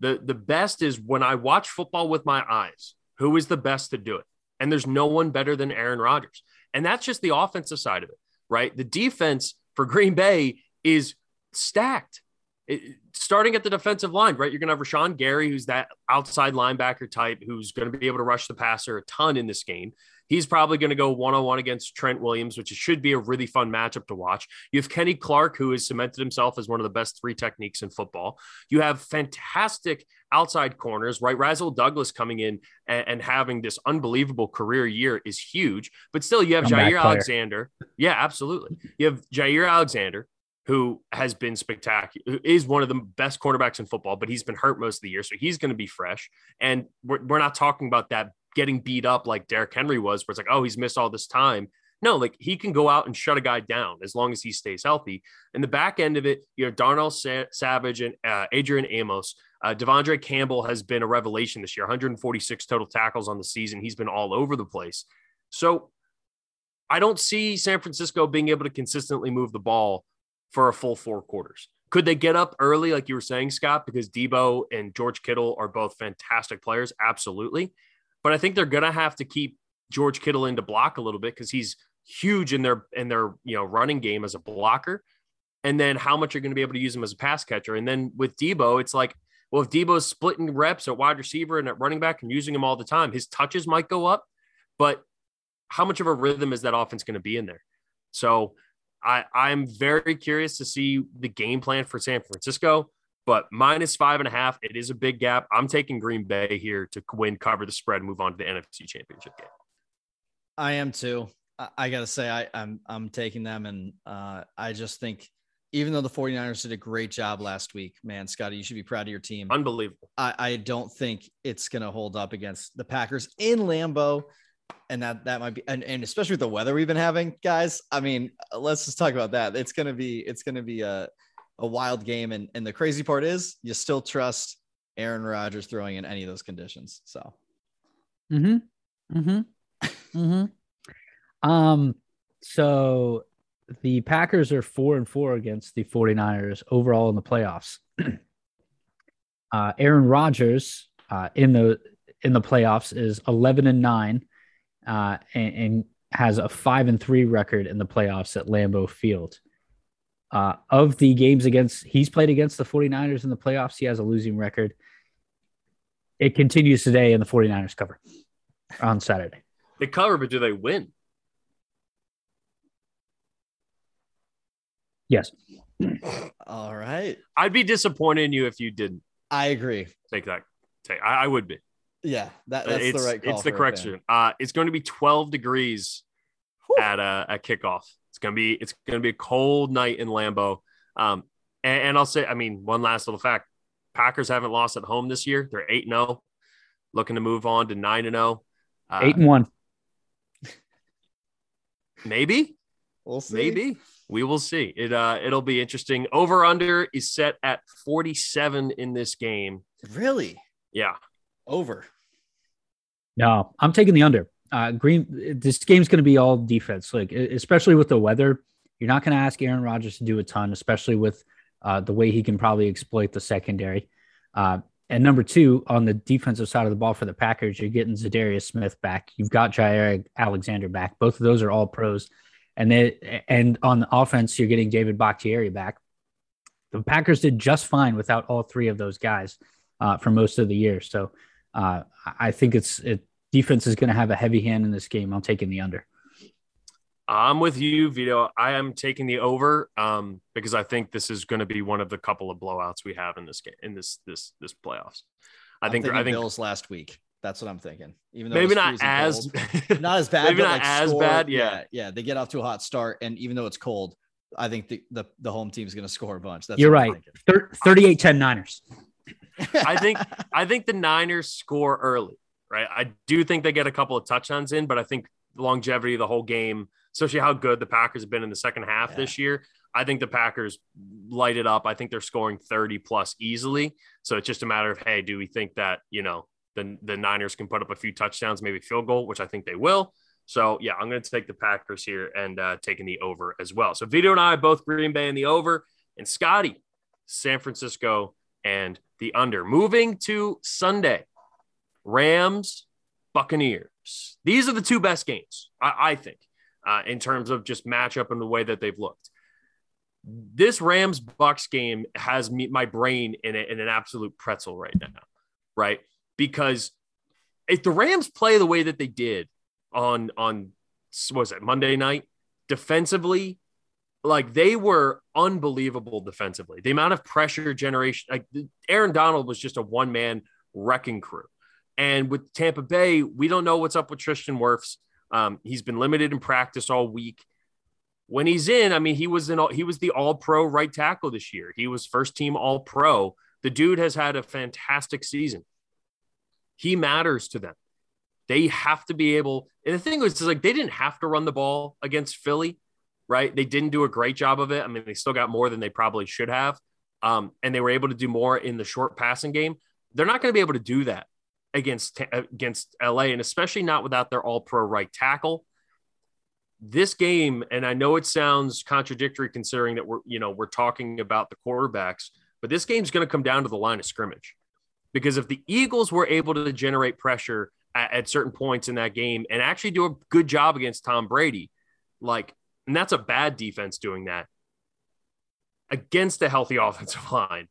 The the best is when I watch football with my eyes. Who is the best to do it? And there's no one better than Aaron Rodgers. And that's just the offensive side of it, right? The defense for Green Bay is stacked. It- starting at the defensive line, right? You're going to have Rashan Gary, who's that outside linebacker type, who's going to be able to rush the passer a ton in this game. He's probably going to go one on one against Trent Williams, which should be a really fun matchup to watch. You have Kenny Clark, who has cemented himself as one of the best three techniques in football. You have fantastic outside corners, right? Rasul Douglas coming in and, and having this unbelievable career year is huge. But still, you have Jaire. Alexander. Yeah, absolutely. You have Jaire Alexander, who has been spectacular, who is one of the best cornerbacks in football, but he's been hurt most of the year. So he's going to be fresh. And we're, we're not talking about that getting beat up like Derrick Henry was, where it's like, oh, he's missed all this time. No, like he can go out and shut a guy down as long as he stays healthy. And the back end of it, you have Darnell Sa- Savage and uh, Adrian Amos. Uh, De'Vondre Campbell has been a revelation this year 146 total tackles on the season. He's been all over the place. So I don't see San Francisco being able to consistently move the ball for a full four quarters. Could they get up early, like you were saying, Scott, because Deebo and George Kittle are both fantastic players? Absolutely. But I think they're going to have to keep George Kittle into block a little bit because he's huge in their in their you know running game as a blocker. And then how much you're going to be able to use him as a pass catcher. And then with Deebo, it's like, well, if Deebo's splitting reps at wide receiver and at running back and using him all the time, his touches might go up. But how much of a rhythm is that offense going to be in there? So I, I'm very curious to see the game plan for San Francisco, but minus five and a half, it is a big gap. I'm taking Green Bay here to win, cover the spread, move on to the NFC Championship game. I am too. I, I gotta say, I, I'm I'm taking them, and uh, I just think even though the 49ers did a great job last week, man, Scotty, you should be proud of your team. Unbelievable. I, I don't think it's gonna hold up against the Packers in Lambeau. And that that might be and, and especially with the weather we've been having, guys. I mean, let's just talk about that. It's gonna be it's gonna be a a wild game. And and the crazy part is you still trust Aaron Rodgers throwing in any of those conditions. So Mm-hmm. Mm-hmm. mm-hmm. Um, so the Packers are four and four against the 49ers overall in the playoffs. uh, Aaron Rodgers uh, in the in the playoffs is 11 and nine uh, and, and has a five and three record in the playoffs at Lambeau Field. Uh, of the games against he's played against the 49ers in the playoffs, he has a losing record. It continues today in the 49ers cover on Saturday. They cover, but do they win? Yes. all right. I'd be disappointed in you if you didn't I agree. take that. Take, I, I would be. Yeah, that, that's it's, the right call. It's the for a correction. Uh, it's going to be 12 degrees Whew. at a at kickoff. It's gonna be it's gonna be a cold night in Lambeau. Um, and, and I'll say, I mean, one last little fact: Packers haven't lost at home this year. They're eight zero, looking to move on to nine and zero. Uh, Eight and one. maybe, We'll see. maybe. we will see. It uh, it'll be interesting. Over under is set at 47 in this game. Really? Yeah. Over. No, I'm taking the under. Uh, Green, this game's going to be all defense. Like, especially with the weather, you're not going to ask Aaron Rodgers to do a ton, especially with uh, the way he can probably exploit the secondary. Uh, and number two, on the defensive side of the ball for the Packers, you're getting Za'Darius Smith back. You've got Jaire Alexander back. Both of those are all pros. And they, and on the offense, you're getting David Bakhtiari back. The Packers did just fine without all three of those guys uh, for most of the year. So uh, I think it's it, defense is going to have a heavy hand in this game. I'm taking the under. I'm with you, Vito. I am taking the over um, because I think this is going to be one of the couple of blowouts we have in this game in this this this playoffs. I I'm think I think Bills last week. That's what I'm thinking. Even though maybe not as cold. not as bad, maybe not like as score- bad. Yeah, Yeah, yeah, they get off to a hot start, and even though it's cold, I think the the, the home team's going to score a bunch. That's You're right. Thir- 38 10 Niners. I think I think the Niners score early, right? I do think they get a couple of touchdowns in, but I think the longevity of the whole game, especially how good the Packers have been in the second half Yeah. this year, I think the Packers light it up. I think they're scoring 30 plus easily. So it's just a matter of, hey, do we think that, you know, the, the Niners can put up a few touchdowns, maybe field goal, which I think they will. So yeah, I'm going to take the Packers here and uh, taking the over as well. So Vito and I both Green Bay in the over, and Scotty, San Francisco and the under. Moving to Sunday, Rams, Buccaneers. These are the two best games, I, I think, uh, in terms of just matchup and the way that they've looked. This Rams Bucks game has me, my brain in, a, in an absolute pretzel right now, right? Because if the Rams play the way that they did on on was it Monday night defensively, like they were unbelievable defensively. The amount of pressure generation, like Aaron Donald was just a one man wrecking crew. And with Tampa Bay, we don't know what's up with Tristan Wirfs. Um, he's been limited in practice all week. When he's in, I mean, he was in all, he was the All Pro right tackle this year. He was first team All Pro. The dude has had a fantastic season. He matters to them. They have to be able. And the thing was, is like they didn't have to run the ball against Philly, right? They didn't do a great job of it. I mean, they still got more than they probably should have, um, and they were able to do more in the short passing game. They're not going to be able to do that against against LA, and especially not without their All Pro right tackle. This game, and I know it sounds contradictory considering that we're you know we're talking about the quarterbacks, but this game's going to come down to the line of scrimmage because if the Eagles were able to generate pressure at, at certain points in that game and actually do a good job against Tom Brady, like, and that's a bad defense doing that against a healthy offensive line.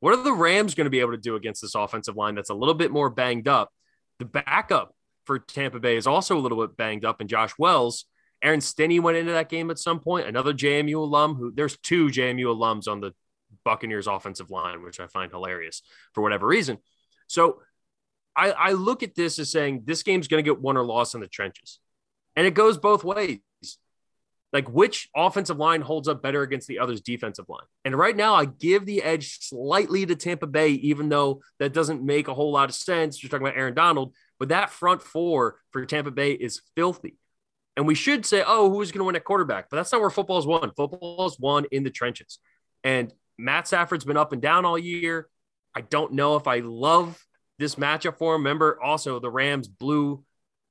What are the Rams going to be able to do against this offensive line that's a little bit more banged up? The backup for Tampa Bay is also a little bit banged up, and Josh Wells. Aaron Stinnie went into that game at some point, another JMU alum who there's two JMU alums on the Buccaneers offensive line, which I find hilarious for whatever reason. So I, I look at this as saying this game's going to get won or lost in the trenches. And it goes both ways. Like which offensive line holds up better against the other's defensive line? And right now, I give the edge slightly to Tampa Bay, even though that doesn't make a whole lot of sense. You're talking about Aaron Donald, but that front four for Tampa Bay is filthy. And we should say, oh, who's going to win at quarterback? But that's not where football is won. Football is won in the trenches. And Matt Stafford's been up and down all year. I don't know if I love this matchup for him. Remember, also the Rams blew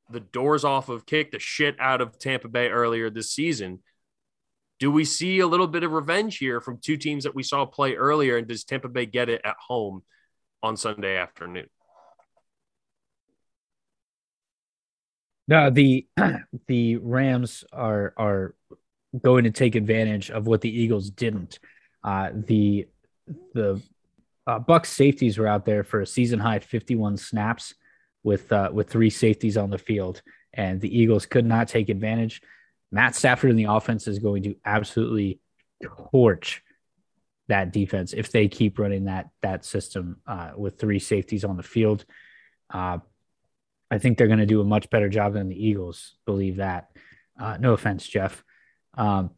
the doors off of kick the shit out of Tampa Bay earlier this season. Do we see a little bit of revenge here from two teams that we saw play earlier? And does Tampa Bay get it at home on Sunday afternoon? No, the the Rams are are going to take advantage of what the Eagles didn't. Uh, the the uh, Bucks safeties were out there for a season high 51 snaps with uh, with three safeties on the field, and the Eagles could not take advantage. Matt Stafford in the offense is going to absolutely torch that defense if they keep running that that system uh, with three safeties on the field. Uh, I think they're going to do a much better job than the Eagles. Believe that. Uh, no offense, Jeff. Um,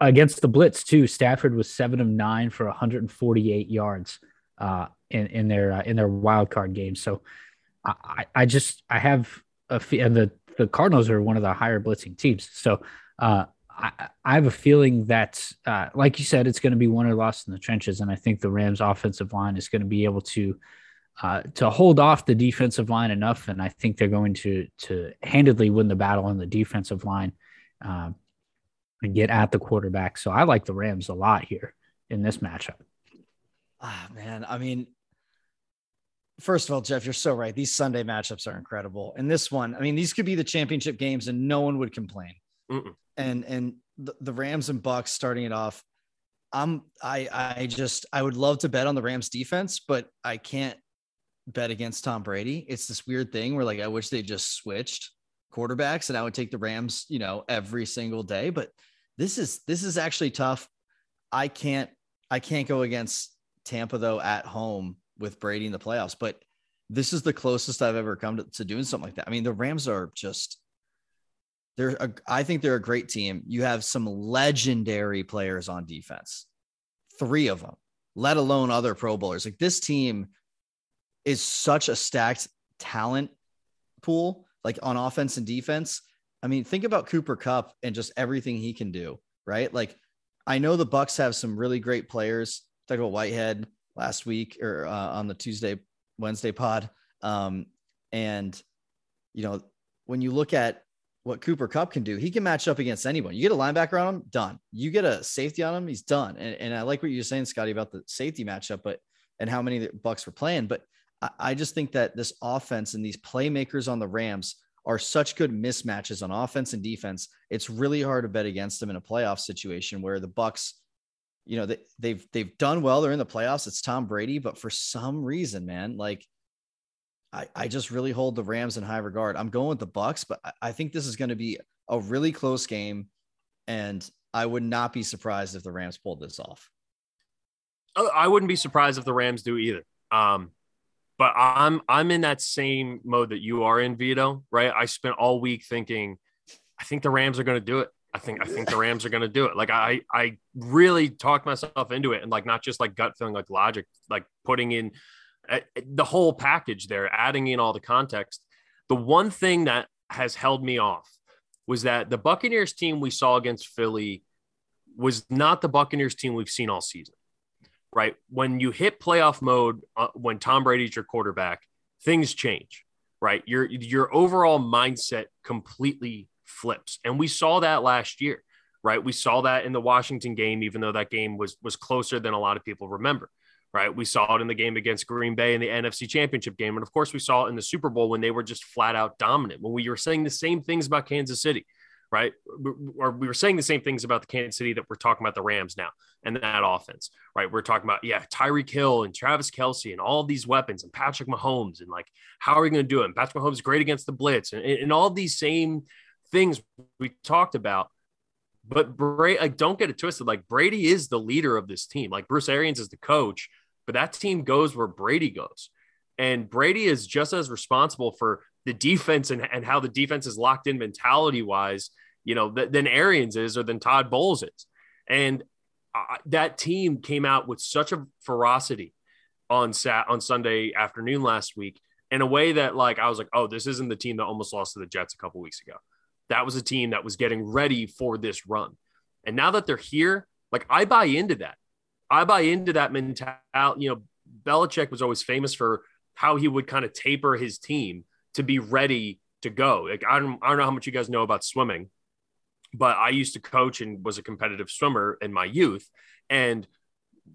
against the blitz too, Stafford was seven of nine for 148 yards uh, in in their uh, in their wild card game. So I, I just I have a and the the Cardinals are one of the higher blitzing teams. So uh, I, I have a feeling that, uh, like you said, it's going to be won or lost in the trenches, and I think the Rams' offensive line is going to be able to uh, to hold off the defensive line enough, and I think they're going to to handedly win the battle on the defensive line uh, and get at the quarterback. So I like the Rams a lot here in this matchup. Ah, man, I mean, first of all, Jeff, you're so right. These Sunday matchups are incredible, and this one, I mean, these could be the championship games, and no one would complain. Mm-mm. And and the, the Rams and Bucks starting it off. I'm I I just I would love to bet on the Rams defense, but I can't bet against Tom Brady. It's this weird thing where like I wish they just switched quarterbacks and I would take the Rams, you know, every single day, but this is this is actually tough. I can't I can't go against Tampa though at home with Brady in the playoffs, but this is the closest I've ever come to, to doing something like that. I mean, the Rams are just they're a, I think they're a great team. You have some legendary players on defense. 3 of them, let alone other pro bowlers. Like this team is such a stacked talent pool, like on offense and defense. I mean, think about Cooper Kupp and just everything he can do, right? Like, I know the Bucks have some really great players. Talk about Whitehead last week or uh, on the Tuesday, Wednesday pod. Um, and you know, when you look at what Cooper Kupp can do, he can match up against anyone. You get a linebacker on him, done. You get a safety on him, he's done. And, and I like what you're saying, Scotty, about the safety matchup, but and how many Bucks were playing. But I just think that this offense and these playmakers on the Rams are such good mismatches on offense and defense. It's really hard to bet against them in a playoff situation where the Bucks, you know, they, they've they've done well. They're in the playoffs. It's Tom Brady, but for some reason, man, like I, I just really hold the Rams in high regard. I'm going with the Bucks, but I, I think this is going to be a really close game, and I would not be surprised if the Rams pulled this off. Oh, I wouldn't be surprised if the Rams do either. Um, but I'm I'm in that same mode that you are in, Vito. Right? I spent all week thinking, I think the Rams are going to do it. I think I think the Rams are going to do it. Like I I really talked myself into it, and like not just like gut feeling, like logic, like putting in uh, the whole package there, adding in all the context. The one thing that has held me off was that the Buccaneers team we saw against Philly was not the Buccaneers team we've seen all season right? When you hit playoff mode, uh, when Tom Brady's your quarterback, things change, right? Your your overall mindset completely flips, and we saw that last year, right? We saw that in the Washington game, even though that game was was closer than a lot of people remember. Right. We saw it in the game against Green Bay in the NFC Championship game. And of course, we saw it in the Super Bowl when they were just flat out dominant. When we were saying the same things about Kansas City, right? Or we were saying the same things about the Kansas City that we're talking about the Rams now and that offense, right? We're talking about, yeah, Tyreek Hill and Travis Kelce and all these weapons and Patrick Mahomes and like, how are we going to do it? And Patrick Mahomes is great against the blitz and, and all these same things we talked about. But Brady, like, don't get it twisted. Like Brady is the leader of this team. Like Bruce Arians is the coach, but that team goes where Brady goes. And Brady is just as responsible for the defense and, and how the defense is locked in mentality wise you know, th- than Arians is or than Todd Bowles is. And uh, that team came out with such a ferocity on sat on Sunday afternoon last week in a way that like I was like, oh, this isn't the team that almost lost to the Jets a couple weeks ago. That was a team that was getting ready for this run. And now that they're here, like I buy into that. I buy into that mentality. You know, Belichick was always famous for how he would kind of taper his team to be ready to go. Like I don't, I don't know how much you guys know about swimming, but I used to coach and was a competitive swimmer in my youth. And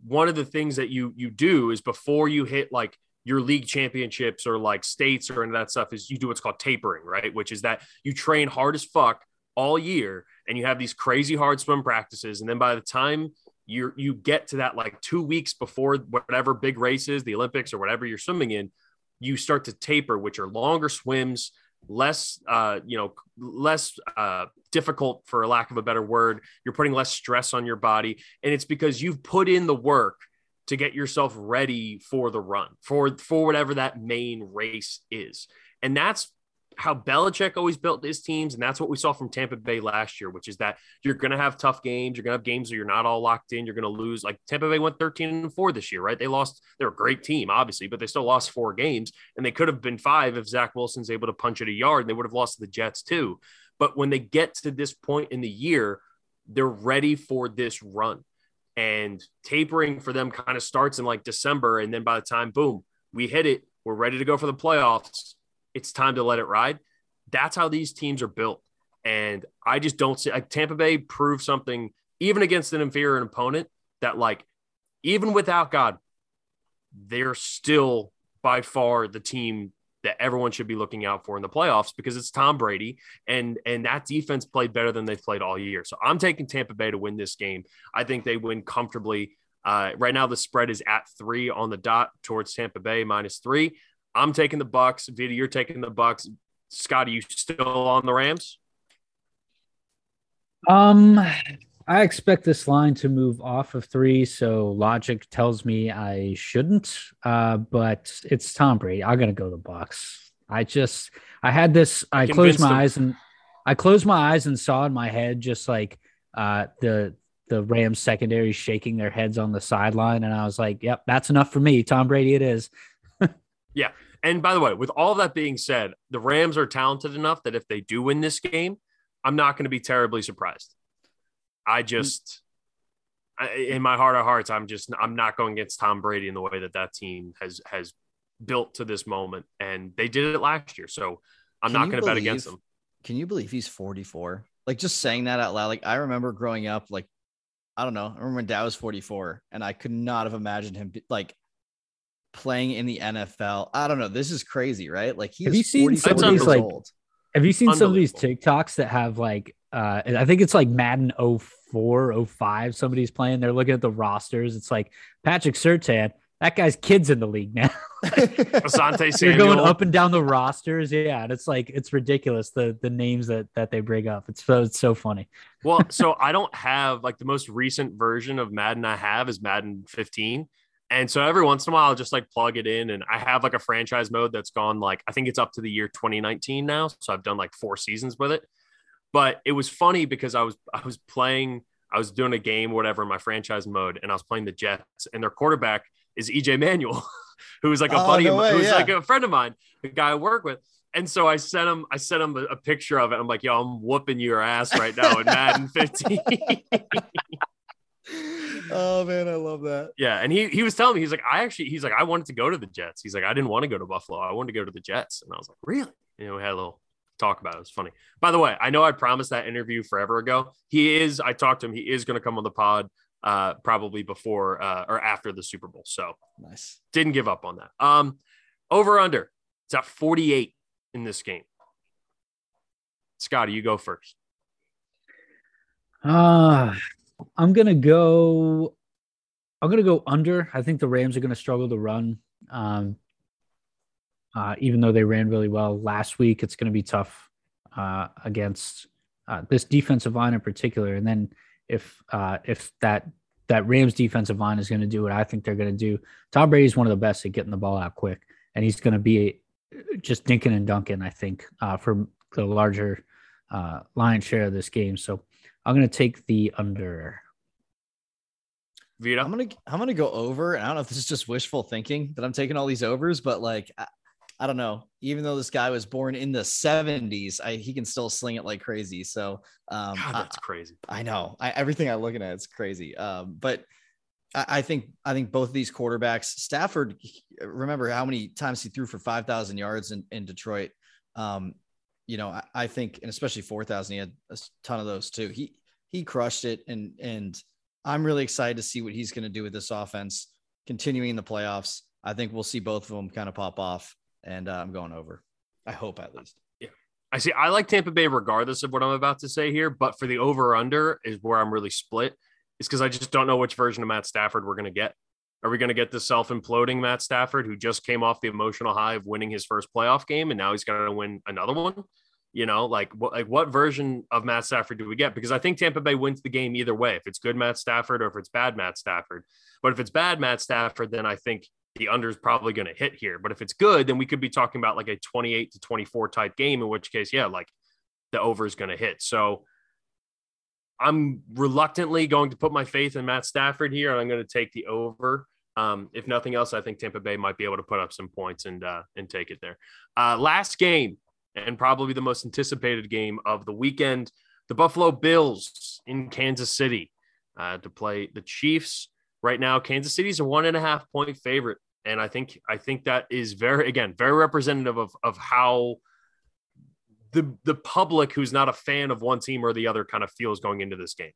one of the things that you you do is before you hit like your league championships or like states or any of that stuff is you do what's called tapering, right? Which is that you train hard as fuck all year and you have these crazy hard swim practices. And then by the time you you get to that like two weeks before whatever big races, the Olympics or whatever you're swimming in, you start to taper, which are longer swims, less uh, you know less uh, difficult for lack of a better word you're putting less stress on your body and it's because you've put in the work to get yourself ready for the run for for whatever that main race is and that's how Belichick always built his teams. And that's what we saw from Tampa Bay last year, which is that you're going to have tough games. You're going to have games where you're not all locked in. You're going to lose. Like Tampa Bay went 13 and four this year, right? They lost, they're a great team, obviously, but they still lost four games. And they could have been five if Zach Wilson's able to punch it a yard. They would have lost to the Jets too. But when they get to this point in the year, they're ready for this run. And tapering for them kind of starts in like December. And then by the time, boom, we hit it, we're ready to go for the playoffs. It's time to let it ride. That's how these teams are built. And I just don't see like Tampa Bay prove something even against an inferior opponent that like even without God, they're still by far the team that everyone should be looking out for in the playoffs because it's Tom Brady and and that defense played better than they've played all year. So I'm taking Tampa Bay to win this game. I think they win comfortably. Uh, right now the spread is at three on the dot towards Tampa Bay minus three. I'm taking the Bucks. Vito, you're taking the Bucks. Scott, are you still on the Rams? Um, I expect this line to move off of three, so logic tells me I shouldn't. Uh, but it's Tom Brady. I'm gonna go the Bucks. I just I had this. I closed my him. eyes and I closed my eyes and saw in my head just like uh, the the Rams secondary shaking their heads on the sideline, and I was like, "Yep, that's enough for me." Tom Brady, it is. yeah, and by the way, with all that being said, the Rams are talented enough that if they do win this game, I'm not going to be terribly surprised. I just, I, in my heart of hearts, I'm just, I'm not going against Tom Brady in the way that that team has has built to this moment, and they did it last year. So I'm can not going to bet against them. Can you believe he's 44? Like just saying that out loud. Like I remember growing up, like I don't know. I remember when Dad was 44, and I could not have imagined him like playing in the NFL. I don't know. This is crazy, right? Like he's have you seen some of like old. have you seen some of these TikToks that have like uh I think it's like Madden 04, 05, somebody's playing. They're looking at the rosters. It's like Patrick Surtain, That guy's kids in the league now. Asante Samuel. They're going up and down the rosters. Yeah. And it's like it's ridiculous the the names that that they bring up. It's so it's so funny. well, so I don't have like the most recent version of Madden I have is Madden 15. And so every once in a while, I'll just like plug it in. And I have like a franchise mode that's gone like, I think it's up to the year 2019 now. So I've done like four seasons with it. But it was funny because I was I was playing, I was doing a game, whatever, in my franchise mode, and I was playing the Jets, and their quarterback is EJ Manuel, who was like a oh, buddy, no who's yeah. like a friend of mine, a guy I work with. And so I sent him, I sent him a, a picture of it. I'm like, yo, I'm whooping your ass right now in Madden 15. oh man, I love that. Yeah, and he he was telling me he's like, I actually he's like, I wanted to go to the Jets. He's like, I didn't want to go to Buffalo. I wanted to go to the Jets, and I was like, really? You know, we had a little talk about it. It's funny. By the way, I know I promised that interview forever ago. He is, I talked to him, he is going to come on the pod uh, probably before uh, or after the Super Bowl. So nice. Didn't give up on that. Um, over under, it's at 48 in this game. Scotty, you go first. Uh, I'm going to go. I'm going to go under. I think the Rams are going to struggle to run. Um, uh, even though they ran really well last week, it's going to be tough uh, against uh, this defensive line in particular. And then if uh, if that that Rams defensive line is going to do what I think they're going to do, Tom Brady is one of the best at getting the ball out quick, and he's going to be just dinking and dunking. I think uh, for the larger uh, lion share of this game. So I'm going to take the under. Vito? I'm gonna I'm gonna go over, and I don't know if this is just wishful thinking that I'm taking all these overs, but like I don't know. Even though this guy was born in the 70s, I, he can still sling it like crazy. So um, God, that's I, crazy. I know. I, everything I'm looking at is crazy. Um, but I, I, think I think both of these quarterbacks, Stafford. Remember how many times he threw for 5,000 yards in, in Detroit. Um, you know, I, I think, and especially 4,000, he had a ton of those too. He he crushed it, and and I'm really excited to see what he's going to do with this offense, continuing the playoffs. I think we'll see both of them kind of pop off and uh, I'm going over. I hope at least. Yeah. I see. I like Tampa Bay regardless of what I'm about to say here, but for the over under is where I'm really split. Is because I just don't know which version of Matt Stafford we're going to get. Are we going to get the self imploding Matt Stafford who just came off the emotional high of winning his first playoff game and now he's going to win another one? You know, like what like what version of Matt Stafford do we get? Because I think Tampa Bay wins the game either way. If it's good Matt Stafford or if it's bad Matt Stafford. But if it's bad Matt Stafford, then I think the under is probably going to hit here. But if it's good, then we could be talking about like a 28 to 24 type game, in which case, yeah, like the over is going to hit. So I'm reluctantly going to put my faith in Matt Stafford here, and I'm going to take the over. Um, if nothing else, I think Tampa Bay might be able to put up some points and uh, and take it there. Uh, last game, and probably the most anticipated game of the weekend. the Buffalo Bills in Kansas City uh, to play the Chiefs. Right now, Kansas City's a one and a half point favorite, and I think I think that is very again very representative of of how the the public who's not a fan of one team or the other kind of feels going into this game.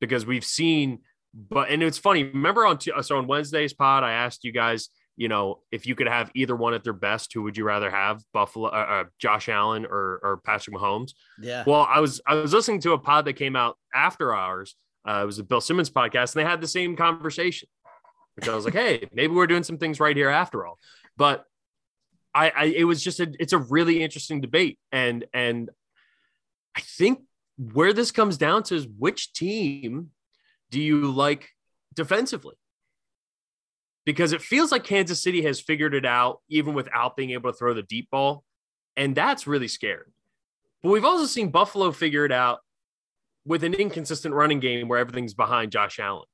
Because we've seen but and it's funny remember on so on wednesday's pod i asked you guys you know if you could have either one at their best who would you rather have buffalo uh, uh, josh allen or or patrick mahomes? Yeah. well i was i was listening to a pod that came out after ours. Uh, it was a bill simmons podcast and they had the same conversation which i was like hey maybe we're doing some things right here after all but I, I it was just a it's a really interesting debate and and I think where this comes down to is which team do you like defensively? Because it feels like Kansas City has figured it out even without being able to throw the deep ball. And that's really scary. But we've also seen Buffalo figure it out with an inconsistent running game where everything's behind Josh Allen.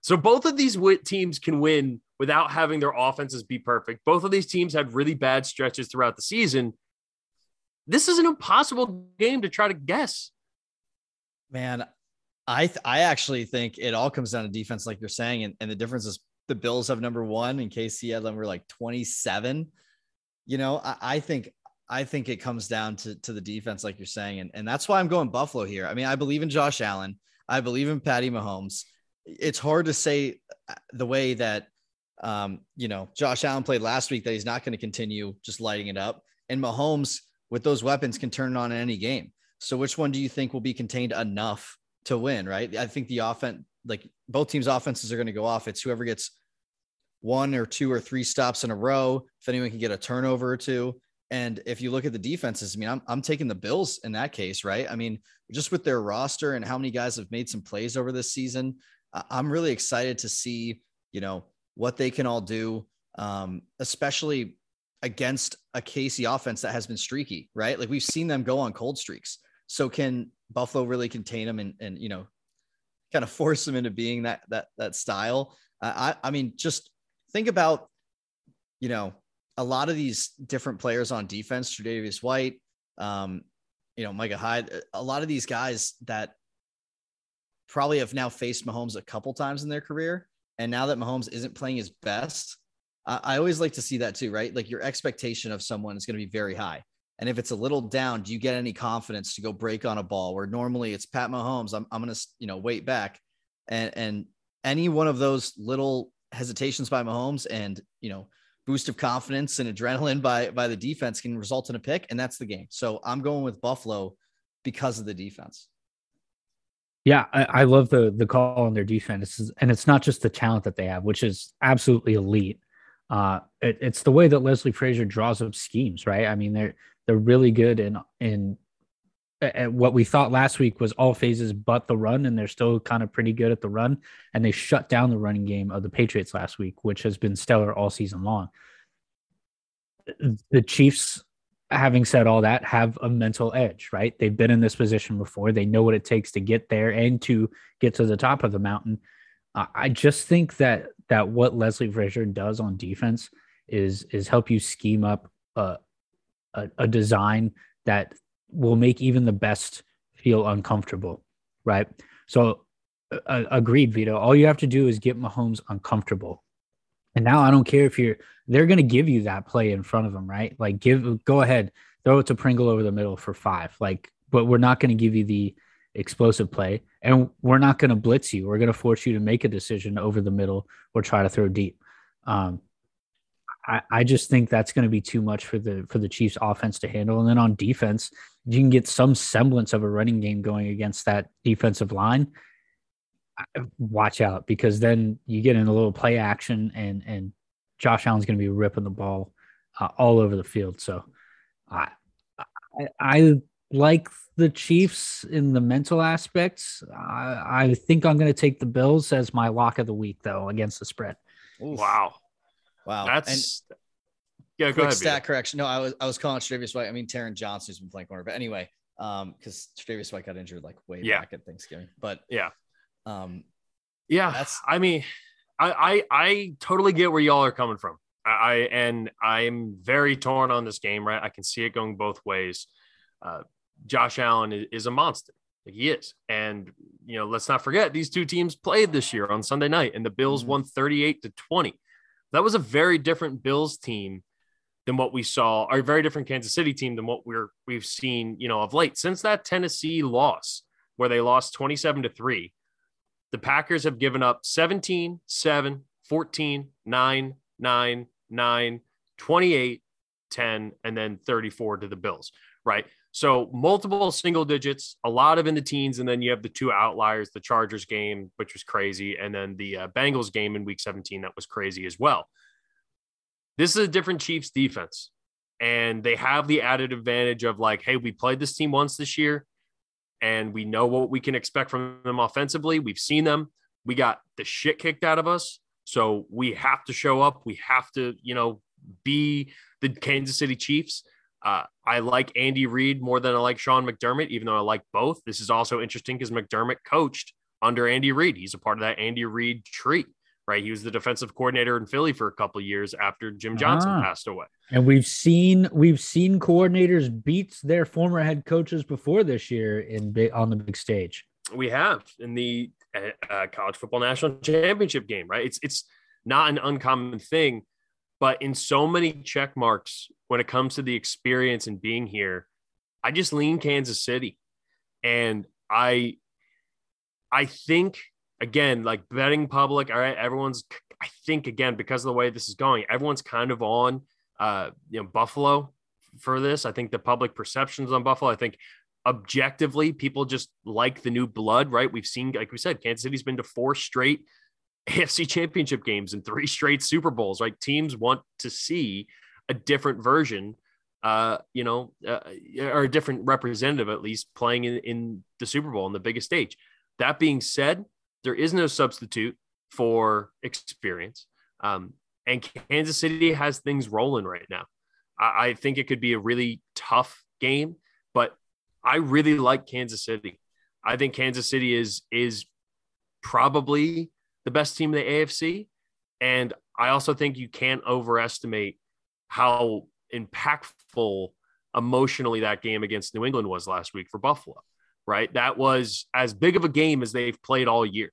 So both of these teams can win without having their offenses be perfect. Both of these teams had really bad stretches throughout the season. This is an impossible game to try to guess. Man, I th- I actually think it all comes down to defense, like you're saying, and, and the difference is the Bills have number one and KC had number like 27. You know, I, I think I think it comes down to to the defense, like you're saying, and, and that's why I'm going Buffalo here. I mean, I believe in Josh Allen. I believe in Patty Mahomes. It's hard to say uh, the way that um, you know, Josh Allen played last week that he's not going to continue just lighting it up. And Mahomes with those weapons can turn on in any game. So which one do you think will be contained enough to win? Right. I think the offense, like both teams' offenses are going to go off. It's whoever gets one or two or three stops in a row. If anyone can get a turnover or two. And if you look at the defenses, I mean, I'm, I'm taking the Bills in that case, right? I mean, just with their roster and how many guys have made some plays over this season, I'm really excited to see, you know, what they can all do, um, especially against a KC offense that has been streaky, right? Like we've seen them go on cold streaks. So can Buffalo really contain them and, and you know, kind of force them into being that that that style? Uh, I I mean, just think about, you know, a lot of these different players on defense, Tre'Davious White, um, you know, Micah Hyde, a lot of these guys that probably have now faced Mahomes a couple times in their career and now that Mahomes isn't playing his best, I, I always like to see that too, right? Like your expectation of someone is going to be very high. And if it's a little down, do you get any confidence to go break on a ball where normally it's Pat Mahomes? I'm, I'm going to, you know, wait back and, and any one of those little hesitations by Mahomes and, you know, boost of confidence and adrenaline by, by the defense can result in a pick. And that's the game. So I'm going with Buffalo because of the defense. Yeah, I, I, love the the call on their defense, and it's not just the talent that they have, which is absolutely elite. Uh, it, it's the way that Leslie Frazier draws up schemes, right? I mean, they're they're really good in in at what we thought last week was all phases but the run, and they're still kind of pretty good at the run. And they shut down the running game of the Patriots last week, which has been stellar all season long. The Chiefs having said all that, have a mental edge, right? They've been in this position before. They know what it takes to get there and to get to the top of the mountain. Uh, I just think that that what Leslie Frazier does on defense is is help you scheme up a, a, a design that will make even the best feel uncomfortable, right? So, uh, agreed, Vito. All you have to do is get Mahomes uncomfortable. And now I don't care if you're they're going to give you that play in front of them, right? Like give go ahead, throw it to Pringle over the middle for 5. Like but we're not going to give you the explosive play and we're not going to blitz you. We're going to force you to make a decision over the middle or try to throw deep. Um I, I just think that's going to be too much for the for the Chiefs offense to handle. And then on defense, you can get some semblance of a running game going against that defensive line watch out because then you get in a little play action and and Josh Allen's going to be ripping the ball uh, all over the field. So I, I, I like the Chiefs in the mental aspects. I, I think I'm going to take the Bills as my lock of the week though against the spread. Oof. Wow, wow, that's. And yeah, go ahead. Stat Peter. correction. No, I was I was calling Tre'Davious White. I mean Taron Johnson's been playing corner, but anyway, um, because Tre'Davious White got injured like way yeah. back at Thanksgiving. But yeah, um, yeah, that's. I mean, I, I I totally get where y'all are coming from. I and I'm very torn on this game. Right, I can see it going both ways. Uh, Josh Allen is, is, a monster. Like he is. And, you know, let's not forget these two teams played this year on Sunday night and the Bills Mhm. won 38 to 20. That was a very different Bills team than what we saw, or a very different Kansas City team than what we're we've seen, you know, of late. Since that Tennessee loss, where they lost 27 to 3, the Packers have given up 17, 7, 14, 9, 9, 9, 28, 10, and then 34 to the Bills, right? So multiple single digits, a lot of in the teens, and then you have the two outliers, the Chargers game, which was crazy, and then the uh, Bengals game in Week 17 that was crazy as well. This is a different Chiefs defense, and they have the added advantage of like, hey, we played this team once this year, and we know what we can expect from them offensively. We've seen them. We got the shit kicked out of us, so we have to show up. We have to, you know, be the Kansas City Chiefs. Uh, I like Andy Reid more than I like Sean McDermott, even though I like both. This is also interesting because McDermott coached under Andy Reid. He's a part of that Andy Reid tree, right? He was the defensive coordinator in Philly for a couple of years after Jim Johnson Ah. passed away. And we've seen we've seen coordinators beat their former head coaches before this year in big on the big stage. We have in the uh, uh, college football national championship game, right? It's it's not an uncommon thing, but in so many check marks when it comes to the experience and being here, I just lean Kansas City, and I I think again, like betting public, all right, everyone's I think again because of the way this is going, everyone's kind of on uh you know Buffalo for this. I think the public perceptions on Buffalo. I think objectively people just like the new blood, right? We've seen, like we said, Kansas City's been to four straight AFC championship games and three straight Super Bowls, right? Teams want to see a different version, uh, you know, uh, or a different representative at least playing in, in the Super Bowl on the biggest stage. That being said, there is no substitute for experience. Um, and Kansas City has things rolling right now. I, I think it could be a really tough game, but I really like Kansas City. I think Kansas City is is probably the best team in the AFC, and I also think you can't overestimate how impactful emotionally that game against New England was last week for Buffalo. Right, that was as big of a game as they've played all year,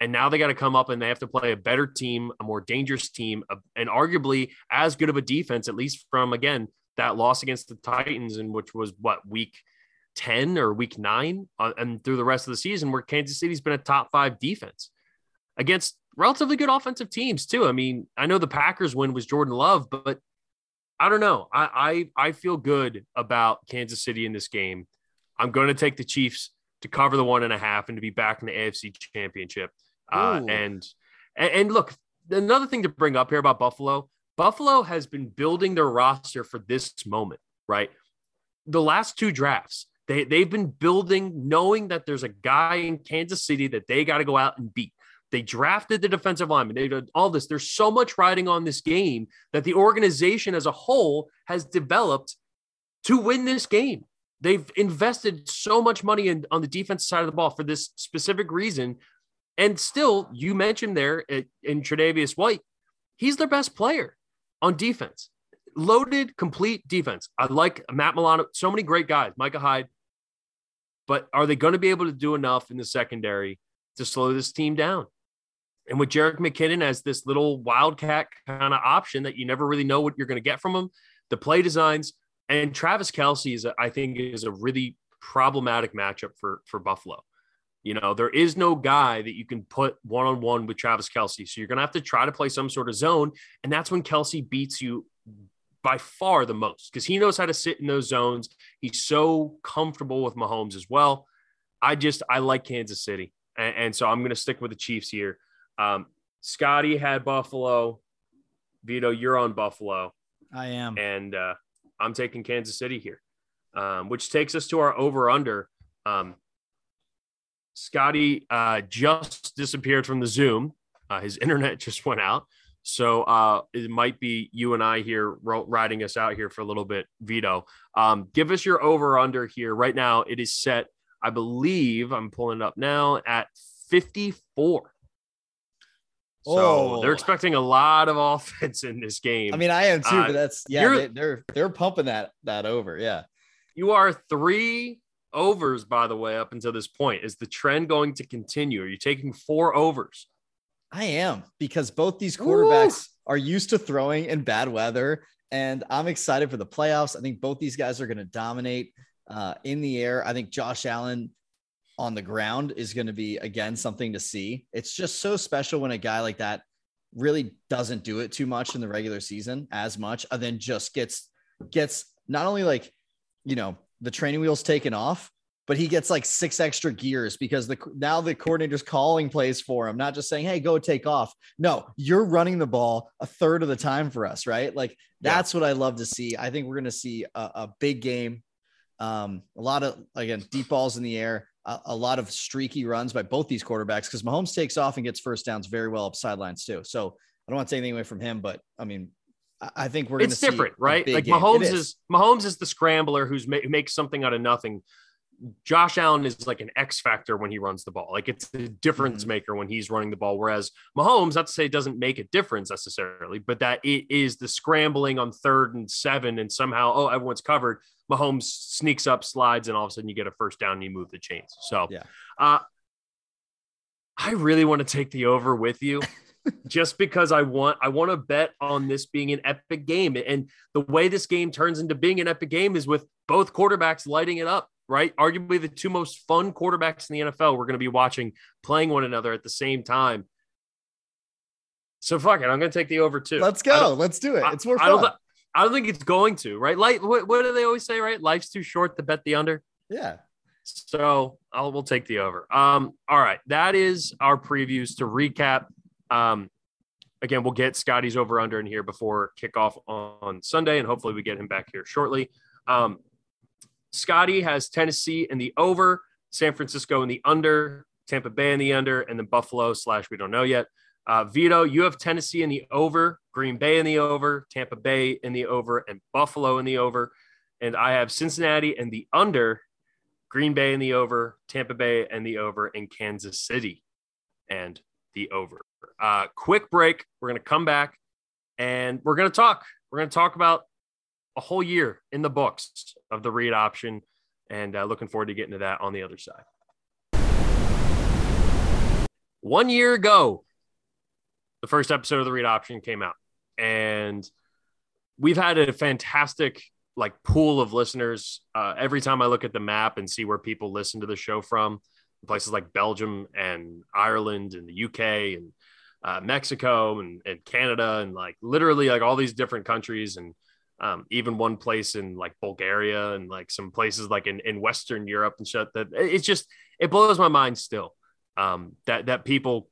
and now they got to come up and they have to play a better team, a more dangerous team, and arguably as good of a defense, at least from again that loss against the Titans, in which was what week 10 or week nine uh, and through the rest of the season where Kansas City's been a top five defense against relatively good offensive teams too. I mean, I know the Packers win was Jordan Love, but I don't know. I, I, I feel good about Kansas City in this game. I'm going to take the Chiefs to cover the one and a half and to be back in the AFC championship. Uh, and, and, and look, another thing to bring up here about Buffalo, Buffalo has been building their roster for this moment, right? The last two drafts, they, they've been building knowing that there's a guy in Kansas City that they got to go out and beat. They drafted the defensive lineman. They did all this. There's so much riding on this game that the organization as a whole has developed to win this game. They've invested so much money in, on the defense side of the ball for this specific reason. And still, you mentioned there uh, in Tre'Davious White, he's their best player on defense. Loaded, complete defense. I like Matt Milano. So many great guys. Micah Hyde. But are they going to be able to do enough in the secondary to slow this team down? And with Jerick McKinnon as this little wildcat kind of option that you never really know what you're going to get from him, the play designs and Travis Kelce is, a, I think, is a really problematic matchup for for Buffalo. You know, there is no guy that you can put one on one with Travis Kelce, so you're going to have to try to play some sort of zone, and that's when Kelce beats you by far the most because he knows how to sit in those zones. He's so comfortable with Mahomes as well. I just I like Kansas City, and, and so I'm going to stick with the Chiefs here. Um, Scotty had Buffalo. Vito, you're on Buffalo, I am. and uh, I'm taking Kansas City here, um, which takes us to our over under. Um, Scotty uh, just disappeared from the Zoom. Uh, his internet just went out. So uh, it might be you and I here ro- riding us out here for a little bit. Vito, um, give us your over under here. Right now, it is set, I believe, I'm pulling it up now at 54. So Oh. they're expecting a lot of offense in this game. I mean, I am too, Uh, but that's yeah, they, they're they're pumping that that over. Yeah. you are three overs, by the way, up until this point. Is the trend going to continue? Are you taking four overs? I am because both these quarterbacks Ooh. are used to throwing in bad weather. And I'm excited for the playoffs. I think both these guys are going to dominate uh, in the air. I think Josh Allen on the ground is going to be, again, something to see. It's just so special when a guy like that really doesn't do it too much in the regular season as much, and then just gets, gets not only like, you know, the training wheels taken off, but he gets like six extra gears because the now the coordinator's calling plays for him, not just saying, "Hey, go take off." No, you're running the ball a third of the time for us, right? Like that's yeah. what I love to see. I think we're going to see a, a, big game, um, a lot of again deep balls in the air, a, a lot of streaky runs by both these quarterbacks because Mahomes takes off and gets first downs very well up sidelines too. So I don't want to take anything away from him, but I mean, I think we're. It's different, right? Like Mahomes is. is. Mahomes is the scrambler who's ma- makes something out of nothing. Josh Allen is like an X factor when he runs the ball. Like it's a difference mm-hmm. maker when he's running the ball. Whereas Mahomes, not to say it doesn't make a difference necessarily, but that it is the scrambling on third and seven, and somehow, oh, everyone's covered. Mahomes sneaks up, slides, and all of a sudden you get a first down and you move the chains. So, yeah. Uh, I really want to take the over with you. just because I want I want to bet on this being an epic game. And the way this game turns into being an epic game is with both quarterbacks lighting it up right? Arguably the two most fun quarterbacks in the NFL we're going to be watching playing one another at the same time. So fuck it, I'm going to take the over too. Let's go. Let's do it. It's more fun. I don't, I don't think it's going to, right? Like what, what do they always say, right? Life's too short to bet the under. Yeah. So I'll we'll take the over. Um, all right, that is our previews to recap. Um, again, we'll get Scotty's over under in here before kickoff on Sunday, and hopefully we get him back here shortly. Um, Scotty has Tennessee in the over, San Francisco in the under, Tampa Bay in the under, and then Buffalo slash we don't know yet. Uh, Vito, you have Tennessee in the over, Green Bay in the over, Tampa Bay in the over, and Buffalo in the over. And I have Cincinnati in the under, Green Bay in the over, Tampa Bay and the over, and Kansas City and the over. Uh, quick break. We're going to come back and we're going to talk. We're going to talk about a whole year in the books of the read option, and uh, looking forward to getting to that on the other side. One year ago, the first episode of the read option came out, and we've had a fantastic like pool of listeners. Uh, every time I look at the map and see where people listen to the show from, places like Belgium and Ireland and the UK and uh, Mexico and, and Canada and like literally like all these different countries and um, even one place in like Bulgaria and like some places like in, in Western Europe and shit that it's just it blows my mind still um, that that people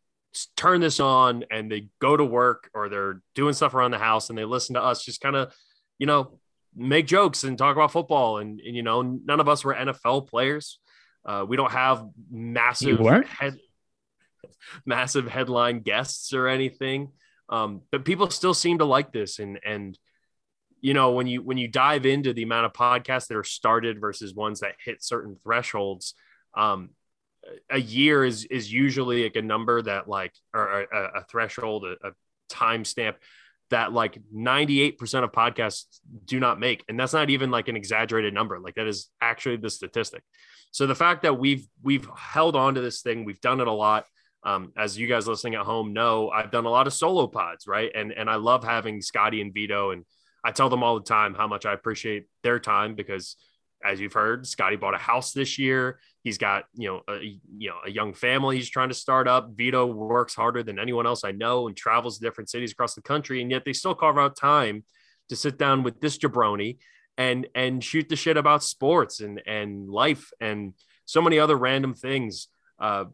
turn this on and they go to work or they're doing stuff around the house and they listen to us just kind of you know make jokes and talk about football and, and you know none of us were NFL players. Uh, we don't have massive head, massive headline guests or anything. Um, but people still seem to like this. And and you know when you when you dive into the amount of podcasts that are started versus ones that hit certain thresholds um a year is is usually like a number that like or a, a threshold a, a timestamp that like 98% of podcasts do not make. And that's not even like an exaggerated number. Like that is actually the statistic. So the fact that we've we've held on to this thing we've done it a lot um, as you guys listening at home know i've done a lot of solo pods right and and i love having scotty and vito and I tell them all the time how much I appreciate their time because as you've heard, Scotty bought a house this year. He's got, you know, a, you know, a young family he's trying to start up. Vito works harder than anyone else I know and travels to different cities across the country. And yet they still carve out time to sit down with this jabroni and, and shoot the shit about sports and, and life and so many other random things. Uh,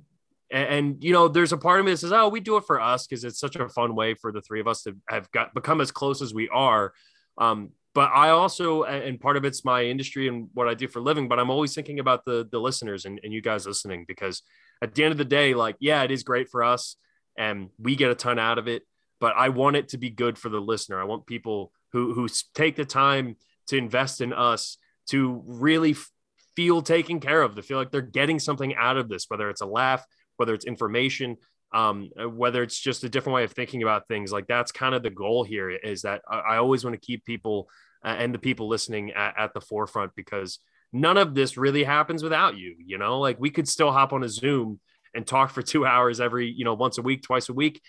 and, and, you know, there's a part of me that says, "Oh, we do it for us because it's such a fun way for the three of us to have got become as close as we are." Um, but I also, and part of it's my industry and what I do for living, but I'm always thinking about the the listeners and, and you guys listening because at the end of the day, like, yeah, it is great for us and we get a ton out of it, but I want it to be good for the listener. I want people who who take the time to invest in us to really feel taken care of, to feel like they're getting something out of this, whether it's a laugh, whether it's information, um, uh, whether it's just a different way of thinking about things like that's kind of the goal here is that I, I always want to keep people uh, and the people listening at, at, the forefront because none of this really happens without you. You know, like we could still hop on a Zoom and talk for two hours every, you know, once a week, twice a week.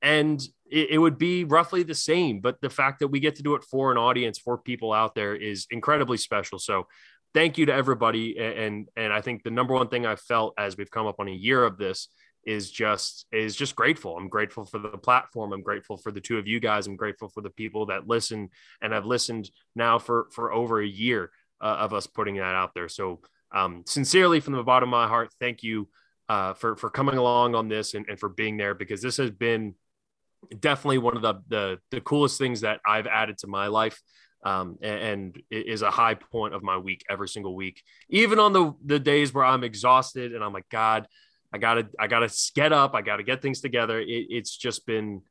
And it, it, would be roughly the same. But the fact that we get to do it for an audience, for people out there is incredibly special. So thank you to everybody. And and I think the number one thing I've felt as we've come up on a year of this is just is just grateful. I'm grateful for the platform. I'm grateful for the two of you guys. I'm grateful for the people that listen and have listened now for for over a year uh, of us putting that out there. So um, sincerely from the bottom of my heart, thank you uh, for for coming along on this and, and for being there because this has been definitely one of the, the the coolest things that I've added to my life. Um, and, and is a high point of my week every single week, even on the the days where I'm exhausted and I'm like, God, I gotta I gotta get up, I gotta get things together. It, it's just been,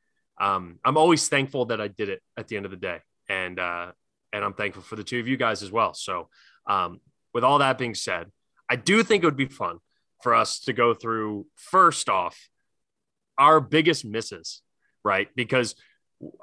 um, I'm always thankful that I did it at the end of the day, and uh, and I'm thankful for the two of you guys as well. So, um, with all that being said, I do think it would be fun for us to go through first off our biggest misses right? Because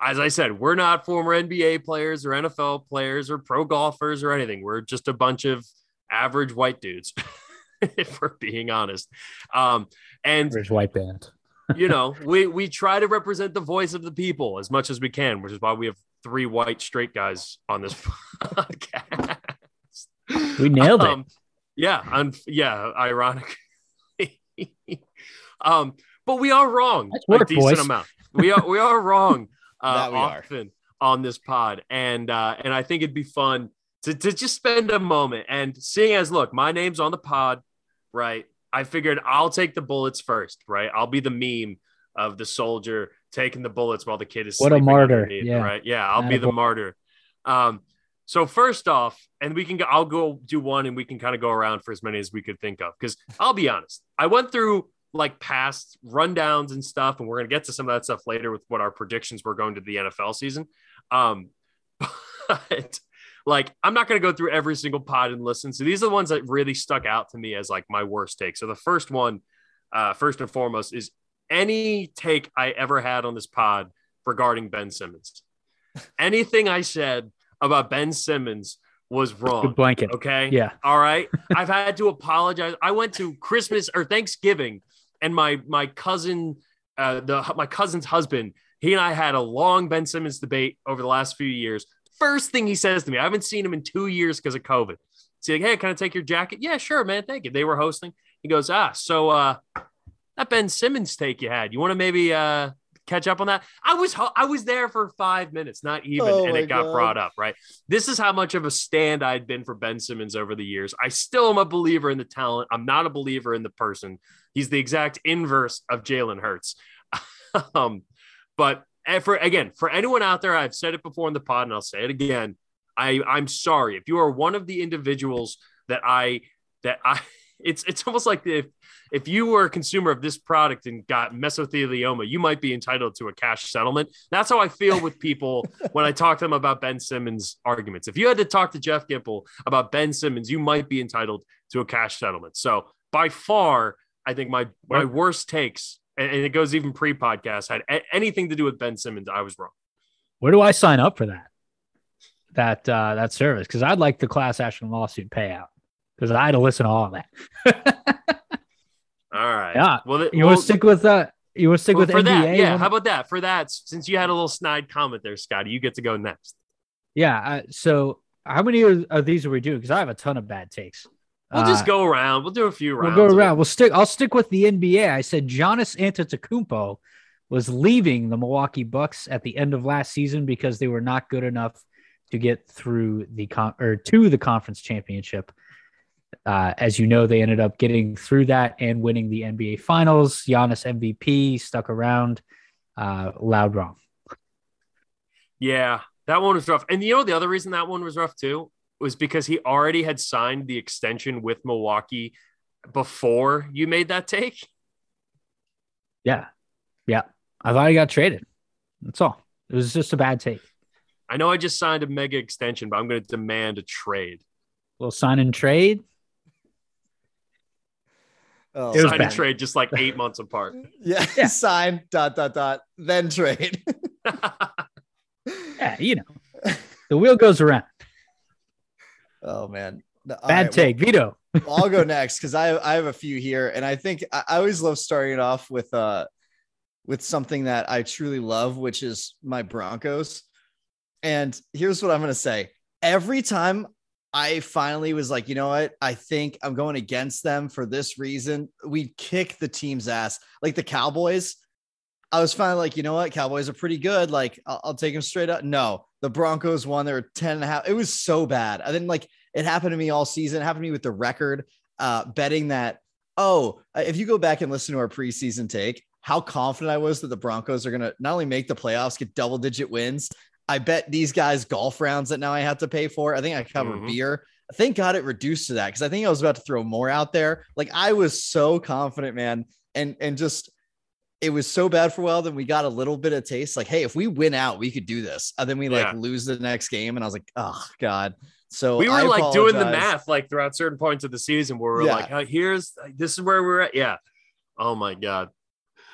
as I said, we're not former NBA players or NFL players or pro golfers or anything. We're just a bunch of average white dudes, if we're being honest. Um, and average white band. you know, we we try to represent the voice of the people as much as we can, which is why we have three white straight guys on this podcast. We nailed it. Um, yeah, un- yeah, ironic. um, but we are wrong That's a decent boys. amount we are we are wrong uh, often are. on this pod, and uh, and I think it'd be fun to to just spend a moment and seeing as look, my name's on the pod, right? I figured I'll take the bullets first, right? I'll be the meme of the soldier taking the bullets while the kid is what a martyr, yeah, right? Yeah, I'll be the martyr. Um, so first off, and we can go, I'll go do one, and we can kind of go around for as many as we could think of. Because I'll be honest, I went through like past rundowns and stuff, and we're gonna get to some of that stuff later with what our predictions were going to the NFL season. Um, but like I'm not gonna go through every single pod and listen. So these are the ones that really stuck out to me as like my worst take. So the first one, uh, first and foremost, is any take I ever had on this pod regarding Ben Simmons. Anything I said about Ben Simmons was wrong. Good blanket. Okay. Yeah. All right. I've had to apologize. I went to Christmas or Thanksgiving and my my cousin, uh, the my cousin's husband, he and I had a long Ben Simmons debate over the last few years. First thing he says to me, I haven't seen him in two years because of COVID. He's like, "Hey, can I take your jacket?" Yeah, sure, man. Thank you. They were hosting. He goes, "Ah, so uh, that Ben Simmons take you had, you want to maybe uh catch up on that. I was I was there for five minutes, not even, oh and it got God. brought up. Right. This is how much of a stand I'd been for Ben Simmons over the years. I still am a believer in the talent. I'm not a believer in the person. He's the exact inverse of Jalen Hurts. um, but eh, for again, for anyone out there, I've said it before in the pod, and I'll say it again. I I'm sorry if you are one of the individuals that I that I. It's it's almost like if if you were a consumer of this product and got mesothelioma, you might be entitled to a cash settlement. That's how I feel with people when I talk to them about Ben Simmons arguments. If you had to talk to Jeff Gipple about Ben Simmons, you might be entitled to a cash settlement. So by far, I think my my worst takes, and it goes even pre-podcast, had anything to do with Ben Simmons. I was wrong. Where do I sign up for that? That uh, that service because I'd like the class action lawsuit payout because I had to listen to all of that. All right. Yeah. Well, you well, want to stick with that? Uh, you want to stick well, with for NBA? that? Yeah. How about that? For that, since you had a little snide comment there, Scotty, you get to go next. Yeah. Uh, so, how many of these are we doing? Because I have a ton of bad takes. We'll uh, just go around. We'll do a few rounds. We'll go around. We'll stick. I'll stick with the NBA. I said Giannis Antetokounmpo was leaving the Milwaukee Bucks at the end of last season because they were not good enough to get through the con- or to the conference championship. Uh, as you know, they ended up getting through that and winning the NBA Finals. Giannis MVP stuck around. Uh, loud wrong. Yeah, that one was rough. And you know the other reason that one was rough too was because he already had signed the extension with Milwaukee before you made that take. Yeah, yeah. I thought he got traded. That's all. It was just a bad take. I know I just signed a mega extension, but I'm going to demand a trade. Well, sign and trade. Oh, it was sign bad. and trade just like eight months apart. Yeah. yeah. Sign, dot, dot, dot, then trade. yeah, you know, the wheel goes around. Oh, man. Bad right, take, Vito. well, I'll go next because I I have a few here, and I think I, I always love starting it off with uh with something that I truly love, which is my Broncos. And here's what I'm gonna say: every time I finally was like, you know what, I think I'm going against them for this reason. We'd kick the team's ass, like the Cowboys. I was finally like, you know what, Cowboys are pretty good. Like, I'll, I'll take them straight up. No, the Broncos won. They were 10 and a half. It was so bad. I didn't like it happened to me all season. It happened to me with the record, uh, betting that, oh, if you go back and listen to our preseason take, how confident I was that the Broncos are going to not only make the playoffs, get double digit wins. I bet these guys golf rounds that now I have to pay for. I think I cover Mhm. beer. Thank God it reduced to that because I think I was about to throw more out there. Like I was so confident, man, and and just it was so bad for a while. Then we got a little bit of taste. Like, hey, if we win out, we could do this. And then we like Yeah. lose the next game, and I was like, oh God. So we were I like doing the math like throughout certain points of the season where we're Yeah. like, oh, here's this is where we're at. Yeah. Oh my god.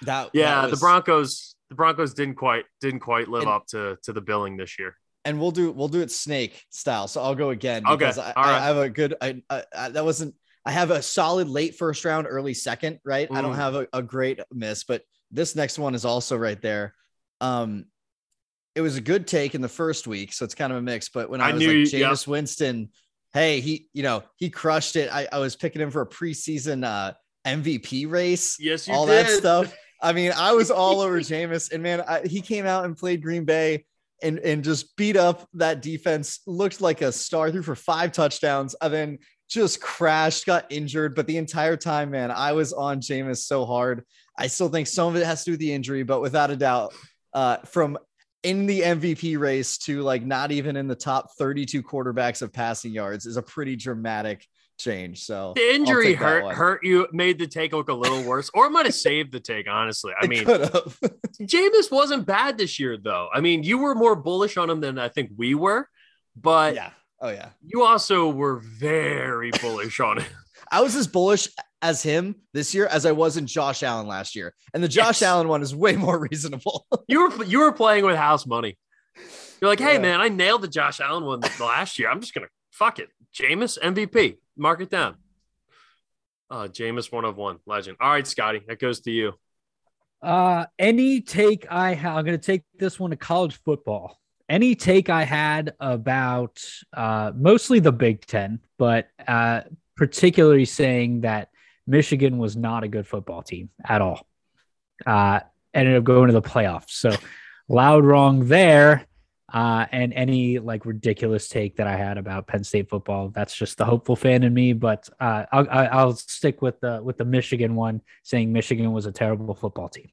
That Yeah, that the Broncos. The Broncos didn't quite didn't quite live And- up to to the billing this year. and we'll do we'll do it snake style. So I'll go again Okay, because I, I have a good. I, I, I that wasn't. I have a solid late first round, early second. Right. I don't Mm. have a, a great miss, but this next one is also right there. Um, it was a good take in the first week, so it's kind of a mix. But when I, I was knew like you- yeah. Jameis Winston, hey, he you know he crushed it. I, I was picking him for a preseason uh, MVP race Yes, you all did. that stuff. I mean, I was all over Jameis, and man, I, he came out and played Green Bay and and just beat up that defense. Looked like a star, threw for five touchdowns, and then just crashed, got injured. But the entire time, man, I was on Jameis so hard. I still think some of it has to do with the injury, but without a doubt, uh, from in the MVP race to like not even in the top 32 quarterbacks of passing yards is a pretty dramatic change. So The injury hurt hurt you, made the take look a little worse, or it might have saved the take. Honestly, I mean. Jameis wasn't bad this year, though. I mean, you were more bullish on him than I think we were, but yeah. Oh yeah. you also were very bullish on him. I was as bullish as him this year as I was in Josh Allen last year. And the Josh Yes. Allen one is way more reasonable. You were you were playing with house money. You're like, hey Yeah. man, I nailed the Josh Allen one last year. I'm just gonna fuck it. Jameis MVP. Mark it down. Uh Jameis one of one legend. All right, Scotty, that goes to you. Uh, any take I have, I'm going to take this one to college football. Any take I had about uh, mostly the Big Ten, but uh, particularly saying that Michigan was not a good football team at all. Uh, ended up going to the playoffs. So loud wrong there. Uh, and any like ridiculous take that I had about Penn State football, that's just the hopeful fan in me. But uh, I'll, I'll stick with the with the Michigan one, saying Michigan was a terrible football team.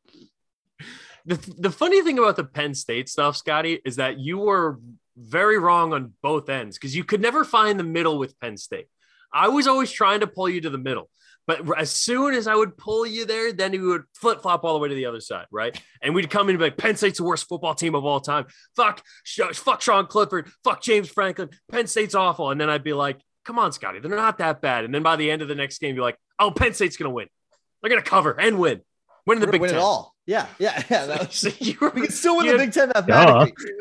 The, the funny thing about the Penn State stuff, Scotty, is that you were very wrong on both ends because you could never find the middle with Penn State. I was always trying to pull you to the middle, but as soon as I would pull you there, then you would flip flop all the way to the other side, right? And we'd come in and be like, Penn State's the worst football team of all time. Fuck, Sh- fuck Sean Clifford. Fuck James Franklin. Penn State's awful. And then I'd be like, come on, Scotty, they're not that bad. And then by the end of the next game, you're like, oh, Penn State's gonna win. They're gonna cover and win. Win in the We're Big gonna win Ten. it all. Yeah, yeah, yeah. That So you, were- we can still win you the had- Big Ten mathematically.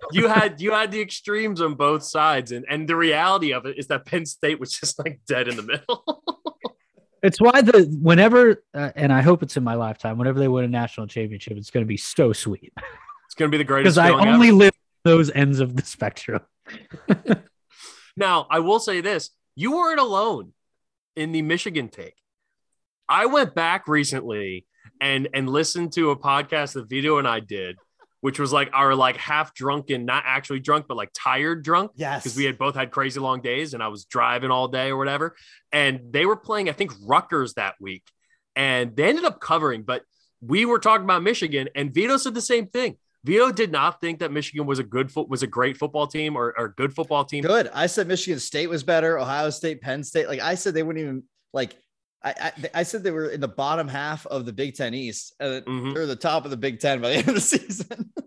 you had you had the extremes on both sides, and and the reality of it is that Penn State was just like dead in the middle. It's why the whenever, uh, and I hope it's in my lifetime. Whenever they win a national championship, it's going to be so sweet it's gonna be the greatest. because I only ever. live those ends of the spectrum. Now I will say this: you weren't alone in the Michigan take. I went back recently and and listened to a podcast that Vito and I did, which was like our like half drunken, not actually drunk, but like tired drunk. Yes, because we had both had crazy long days and I was driving all day or whatever. And they were playing, I think, Rutgers that week. And they ended up covering, but we were talking about Michigan, and Vito said the same thing. Vito did not think that Michigan was a good foot was a great football team or, or a good football team. good. I said Michigan State was better. Ohio State, Penn State. Like I said, they wouldn't even like. I, I, I said they were in the bottom half of the Big Ten East. And Mhm. They're the top of the Big Ten by the end of the season.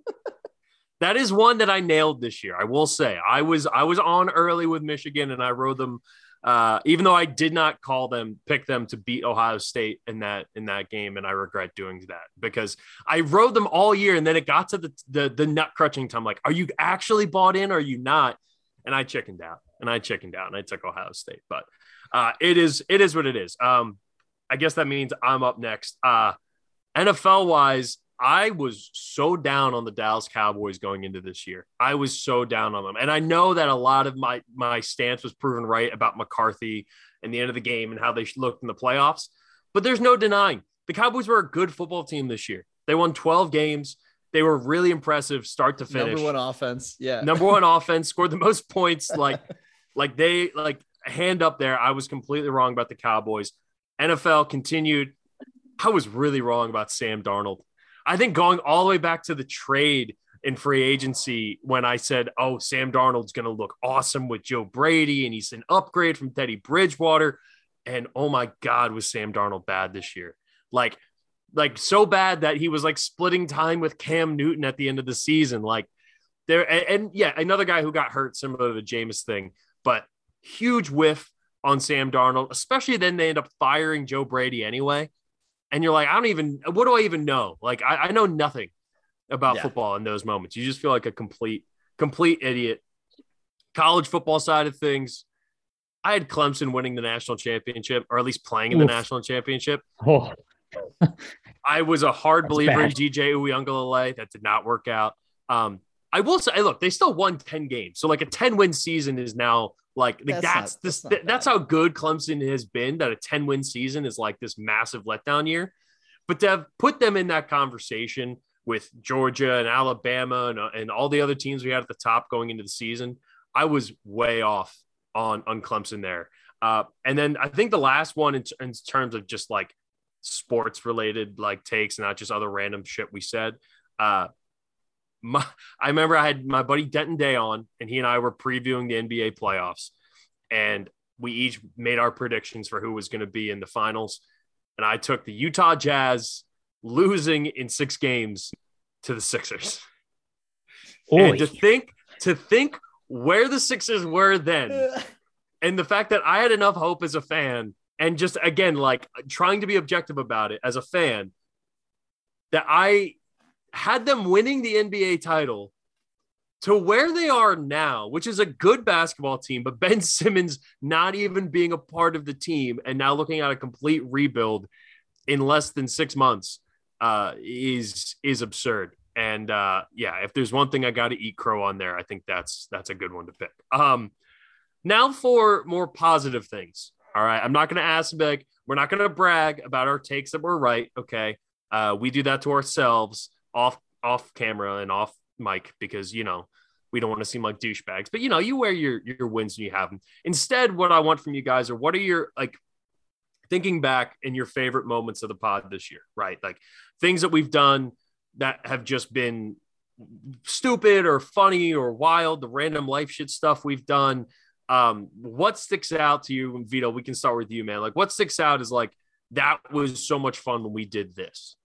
That is one that I nailed this year. I will say I was I was on early with Michigan and I rode them. Uh, even though I did not call them, pick them to beat Ohio State in that in that game, and I regret doing that because I rode them all year, and then it got to the the, the nut crunching time. Like, are you actually bought in? Or are you not? And I chickened out. and I chickened out and I took Ohio State. But uh, it is it is what it is. Um, I guess that means I'm up next. Uh, NFL wise, I was so down on the Dallas Cowboys going into this year. I was so down on them, and I know that a lot of my my stance was proven right about McCarthy and the end of the game and how they looked in the playoffs. But there's no denying the Cowboys were a good football team this year. They won 12 games. They were really impressive start to finish. Number one offense. Yeah. Number one offense, scored the most points. Like, like they like hand up there. I was completely wrong about the Cowboys. NFL continued. I was really wrong about Sam Darnold. I think going all the way back to the trade in free agency when I said, oh, Sam Darnold's going to look awesome with Joe Brady and he's an upgrade from Teddy Bridgewater. And oh my God, was Sam Darnold bad this year? Like, like so bad that he was like splitting time with Cam Newton at the end of the season. Like there, and, and yeah, another guy who got hurt similar to the Jameis thing, but huge whiff on Sam Darnold, especially then they end up firing Joe Brady anyway. And you're like, I don't even, what do I even know? Like, I, I know nothing about yeah. football in those moments. You just feel like a complete, complete idiot. College football side of things, I had Clemson winning the national championship, or at least playing in Oof. the national championship. Oh. I was a hard That's believer bad. in DJ Uiagalelei. That did not work out. Um, I will say, look, they still won 10 games. So like a 10 win season is now like, that's that's, not, this, that's, that's how good Clemson has been that a 10 win season is like this massive letdown year. But to have put them in that conversation with Georgia and Alabama and, uh, and all the other teams we had at the top going into the season, I was way off on, on Clemson there. Uh, and then I think the last one in, in terms of just like sports related like takes, not just other random shit we said. Uh, my, I remember I had my buddy Denton Day on, and he and I were previewing the NBA playoffs, and we each made our predictions for who was going to be in the finals. And I took the Utah Jazz losing in six games to the Sixers. Oy. And to think, to think where the Sixers were then, and the fact that I had enough hope as a fan and just again like trying to be objective about it as a fan that I had them winning the NBA title to where they are now, which is a good basketball team, but Ben Simmons not even being a part of the team and now looking at a complete rebuild in less than six months uh, is is absurd. And uh, yeah, if there's one thing I got to eat crow on there, I think that's that's a good one to pick. Um, now for more positive things. All right. I'm not going to ask like, we're not going to brag about our takes that we're right. Okay. Uh, we do that to ourselves off, off camera and off mic because, you know, we don't want to seem like douchebags, but you know, you wear your, your wins and you have them. Instead, what I want from you guys are what are your like thinking back in your favorite moments of the pod this year, right? Like things that we've done that have just been stupid or funny or wild, the random life shit stuff we've done um, what sticks out to you, Vito? We can start with you, man. Like, what sticks out is like that was so much fun when we did this.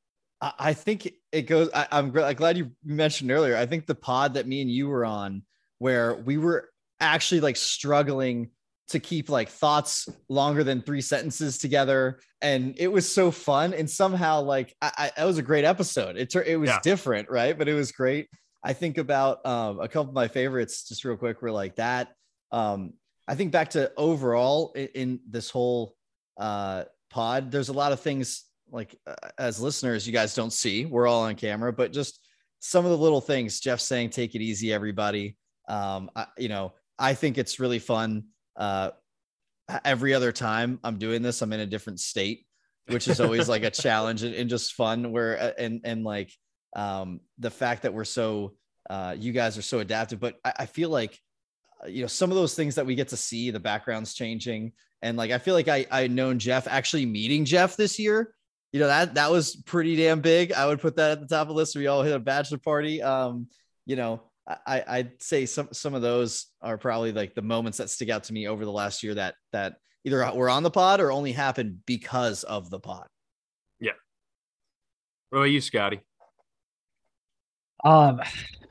I think it goes. I, am glad you mentioned earlier. I think the pod that me and you were on, where we were actually like struggling to keep like thoughts longer than three sentences together, and it was so fun. And somehow, like, I, I it was a great episode. It it was yeah. different, right? But it was great. I think about um, a couple of my favorites, just real quick, were like that um, I think back to overall in, in this whole uh, pod, there's a lot of things like uh, as listeners, you guys don't see. We're all on camera, but just some of the little things. Jeff saying, "Take it easy, everybody." Um, I, you know, I think it's really fun. Uh, every other time I'm doing this, I'm in a different state, which is always like a challenge and, and, just fun. Where uh, and and like um, the fact that we're so uh, you guys are so adaptive, but I, I feel like you know some of those things that we get to see the backgrounds changing and like i feel like i i known jeff actually meeting jeff this year you know that that was pretty damn big. I would put that at the top of the list. We all hit a bachelor party. Um you know i i'd say some some of those are probably like the moments that stick out to me over the last year that that either were on the pod or only happened because of the pod. Yeah. What about you scotty? Um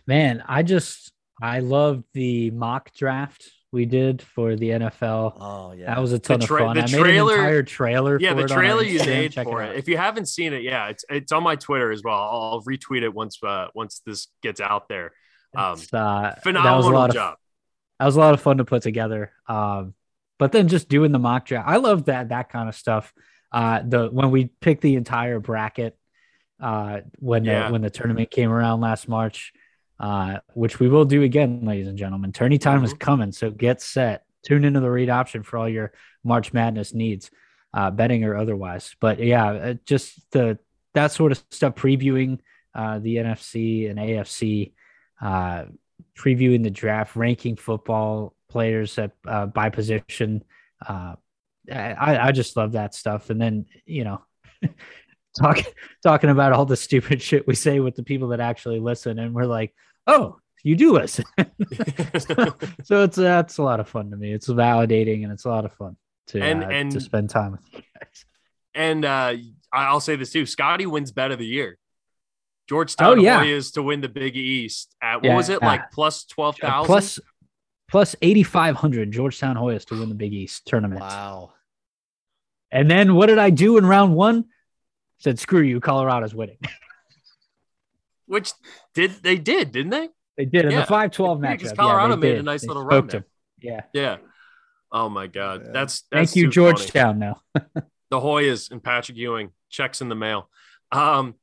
man i just I loved the mock draft we did for the NFL. Oh yeah, that was a ton tra- of fun. I made trailer, an entire trailer. For it. Yeah, the trailer you made for it. it. If you haven't seen it, yeah, it's it's on my Twitter as well. I'll retweet it once uh, once this gets out there. Um, uh, phenomenal job. Of, that was a lot of fun to put together. Um, but then just doing the mock draft, I love that that kind of stuff. Uh, the when we picked the entire bracket, uh, when Yeah. the, when the tournament came around last March, uh, which we will do again, ladies and gentlemen. Tourney time is Mhm. coming, so get set. Tune into the read option for all your March Madness needs, uh, betting or otherwise. But yeah, uh, just the that sort of stuff, previewing uh, the NFC and AFC, uh, previewing the draft, ranking football players at uh, by position. Uh, I, I just love that stuff. And then you know, talking talking about all the stupid shit we say with the people that actually listen, and we're like, oh, you do listen. so it's that's a lot of fun to me. It's validating and it's a lot of fun to And- uh, and- to spend time with you guys. and uh, I'll say this too: Scotty wins bet of the year. Georgetown Oh, yeah. Hoyas to win the Big East at what Yeah. was it like plus twelve thousand? plus plus eighty five hundred Georgetown Hoyas to win the Big East tournament. Wow. And then what did I do in round one? Said screw you, Colorado's winning. which did they did didn't they? They did in Yeah. the five twelve Yeah, matchup. 'cause Colorado they made a nice They little run there. Yeah. Yeah. Oh my God, Yeah. that's, that's Thank you, too funny. Georgetown. Now the Hoyas and Patrick Ewing checks in the mail. Um,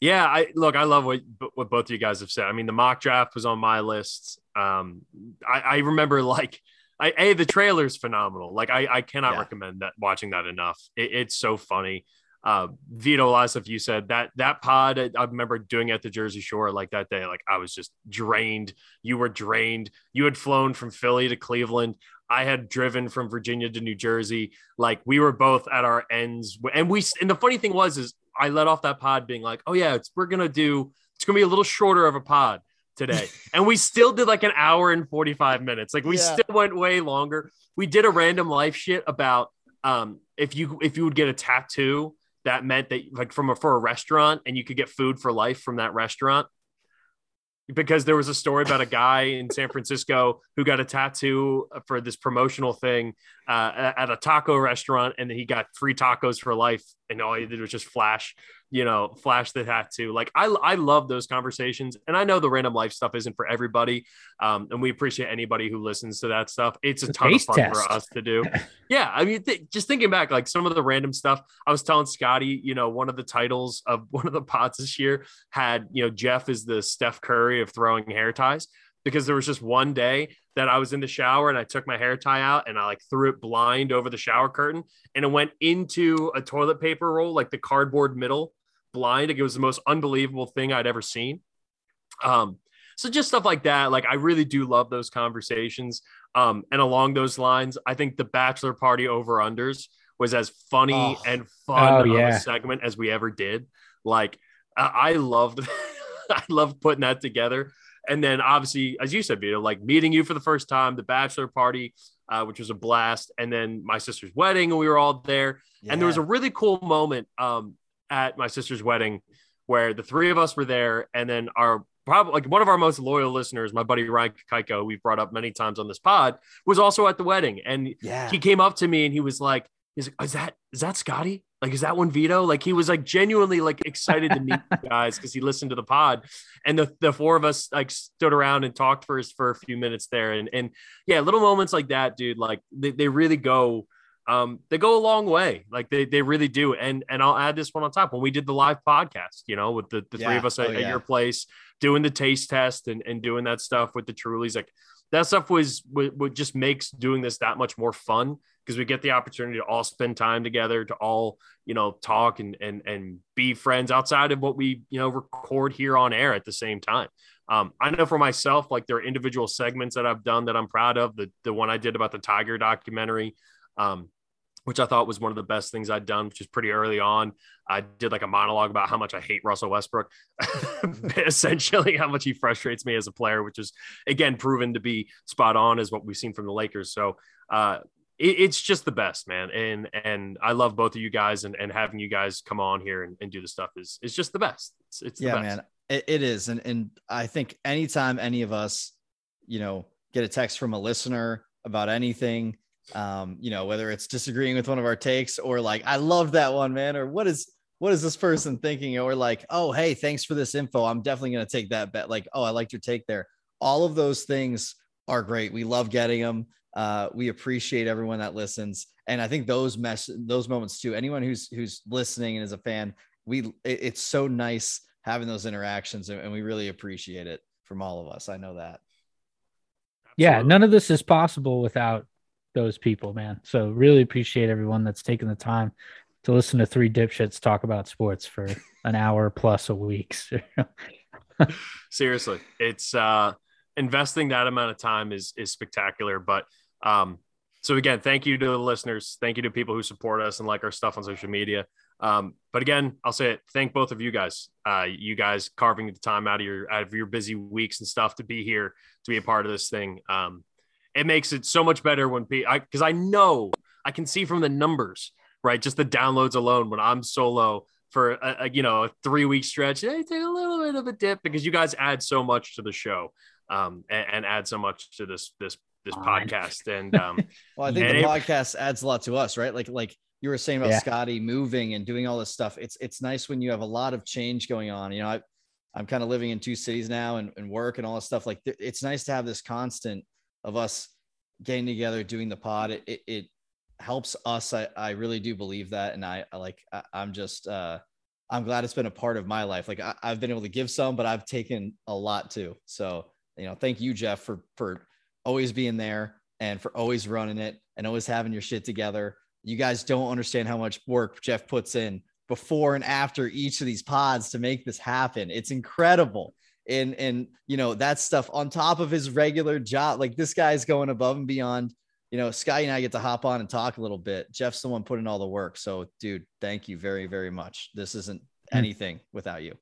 yeah, I look, I love what what both of you guys have said. I mean, the mock draft was on my list. Um, I, I remember like, I a the trailer's phenomenal. Like, I I cannot Yeah. recommend that watching that enough. It, it's so funny. Uh, Vito, a lot of stuff you said that that pod. I, I remember doing at the Jersey Shore like that day. Like, I was just drained. You were drained. You had flown from Philly to Cleveland. I had driven from Virginia to New Jersey like we were both at our ends and we and the funny thing was is i let off that pod being like oh yeah it's we're gonna do it's gonna be a little shorter of a pod today and we still did like an hour and 45 minutes like we Yeah. still went way longer we did a random life shit about um if you if you would get a tattoo that meant that like from a for a restaurant and you could get food for life from that restaurant because there was a story about a guy in San Francisco who got a tattoo for this promotional thing uh, at a taco restaurant, and he got free tacos for life. And all he did was just flash, you know, flash the tattoo. Like I, I love those conversations, and I know the random life stuff isn't for everybody, um, and we appreciate anybody who listens to that stuff. It's a ton of fun test. for us to do. yeah, I mean, th- just thinking back, like some of the random stuff. I was telling Scotty, you know, one of the titles of one of the pods this year had, you know, Jeff is the Steph Curry of throwing hair ties because there was just one day that I was in the shower and I took my hair tie out and I like threw it blind over the shower curtain and it went into a toilet paper roll, like the cardboard middle blind. Like it was the most unbelievable thing I'd ever seen. Um, so just stuff like that. Like I really do love those conversations. Um, and along those lines, I think the bachelor party over unders was as funny Oh. and fun Oh, of yeah. a segment as we ever did. Like I, I loved, I loved putting that together. And then obviously, as you said, Vito, like meeting you for the first time, the bachelor party, uh, which was a blast, and then my sister's wedding, and we were all there. And there was a really cool moment um, at my sister's wedding where the three of us were there, and then our probably like one of our most loyal listeners, my buddy Ryan Kaiko, we've brought up many times on this pod, was also at the wedding, and yeah. he came up to me and he was like, "He's like, is that is that Scotty? Like, is that one Vito? Like, he was like genuinely like excited to meet you guys because he listened to the pod, and the the four of us like stood around and talked for for a few minutes there, and and yeah, little moments like that, dude, like they, they really go. Um, they go a long way, like they, they really do. And and I'll add this one on top. When we did the live podcast, you know, with the, the three of us at, Oh, at yeah. your place, doing the taste test and, and doing that stuff with the Trulies, like that stuff was what, what just makes doing this that much more fun because we get the opportunity to all spend time together to all you know talk and and and be friends outside of what we you know record here on air at the same time um, i know for myself like there are individual segments that i've done that i'm proud of the the one i did about the tiger documentary um, which I thought was one of the best things I'd done, which is pretty early on. I did like a monologue about how much I hate Russell Westbrook, essentially how much he frustrates me as a player, which is again proven to be spot on as what we've seen from the Lakers. So uh, it, it's just the best, man. And and I love both of you guys, and, and having you guys come on here and, and do the stuff is is just the best. It's, it's yeah, best. man, it, it is, and and I think anytime any of us, you know, get a text from a listener about anything, um, you know, whether it's disagreeing with one of our takes or like, I love that one, man, or what is what is this person thinking, or like, oh, hey, thanks for this info. I'm definitely gonna take that bet. Like, oh, I liked your take there. All of those things are great. We love getting them. Uh, we appreciate everyone that listens, and I think those mess those moments too. Anyone who's who's listening and is a fan, we it, it's so nice having those interactions, and, and we really appreciate it from all of us. I know that. Yeah, none of this is possible without those people, man. So really appreciate everyone that's taken the time to listen to three dipshits talk about sports for an hour plus a week. Seriously, it's uh, investing that amount of time is is spectacular. But um, so again, thank you to the listeners. Thank you to people who support us and like our stuff on social media. Um, but again, I'll say it. Thank both of you guys. Uh, you guys carving the time out of your out of your busy weeks and stuff to be here to be a part of this thing. Um, it makes it so much better when people because I, I know I can see from the numbers, right? Just the downloads alone when I'm solo for a, a you know a three week stretch, they take a little bit of a dip because you guys add so much to the show um, and, and add so much to this this this Fine. podcast. And um, Well, I think the it- podcast adds a lot to us, right? Like like you were saying about Yeah. Scotty moving and doing all this stuff. It's it's nice when you have a lot of change going on. You know, I I'm kind of living in two cities now and, and work and all this stuff. Like th- it's nice to have this constant of us getting together, doing the pod. It it, it helps us. I, I really do believe that. And I, I like I, I'm just uh I'm glad it's been a part of my life. Like I, I've been able to give some, but I've taken a lot too. So, you know, thank you, Jeff, for for always being there and for always running it and always having your shit together. You guys don't understand how much work Jeff puts in before and after each of these pods to make this happen. It's incredible. And and you know, that stuff on top of his regular job. Like this guy's going above and beyond. You know, Sky and I get to hop on and talk a little bit. Jeff's the one putting all the work. So, dude, thank you very, very much. This isn't Hmm. anything without you.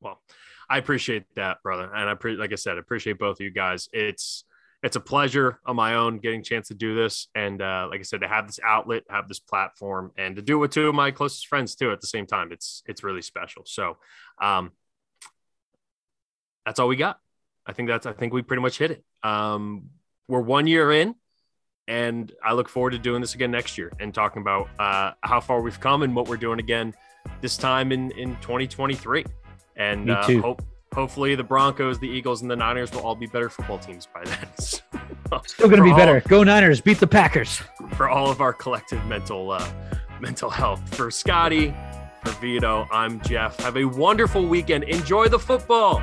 well, I appreciate that, brother. And I pre- like I said, I appreciate both of you guys. It's it's a pleasure on my own getting a chance to do this. And uh, like I said, to have this outlet, have this platform, and to do it with two of my closest friends too at the same time. It's it's really special. So um that's all we got. I think that's I think we pretty much hit it. Um we're one year in and I look forward to doing this again next year and talking about uh, how far we've come and what we're doing again this time in in 2023. And uh, hope hopefully the Broncos, the Eagles, and the Niners will all be better football teams by then. Still gonna be all- better. Go Niners, beat the Packers. for all of our collective mental uh, mental health. For Scotty, for Vito, I'm Jeff. Have a wonderful weekend. Enjoy the football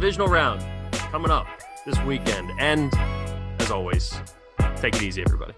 divisional round coming up this weekend. And as always, take it easy, everybody.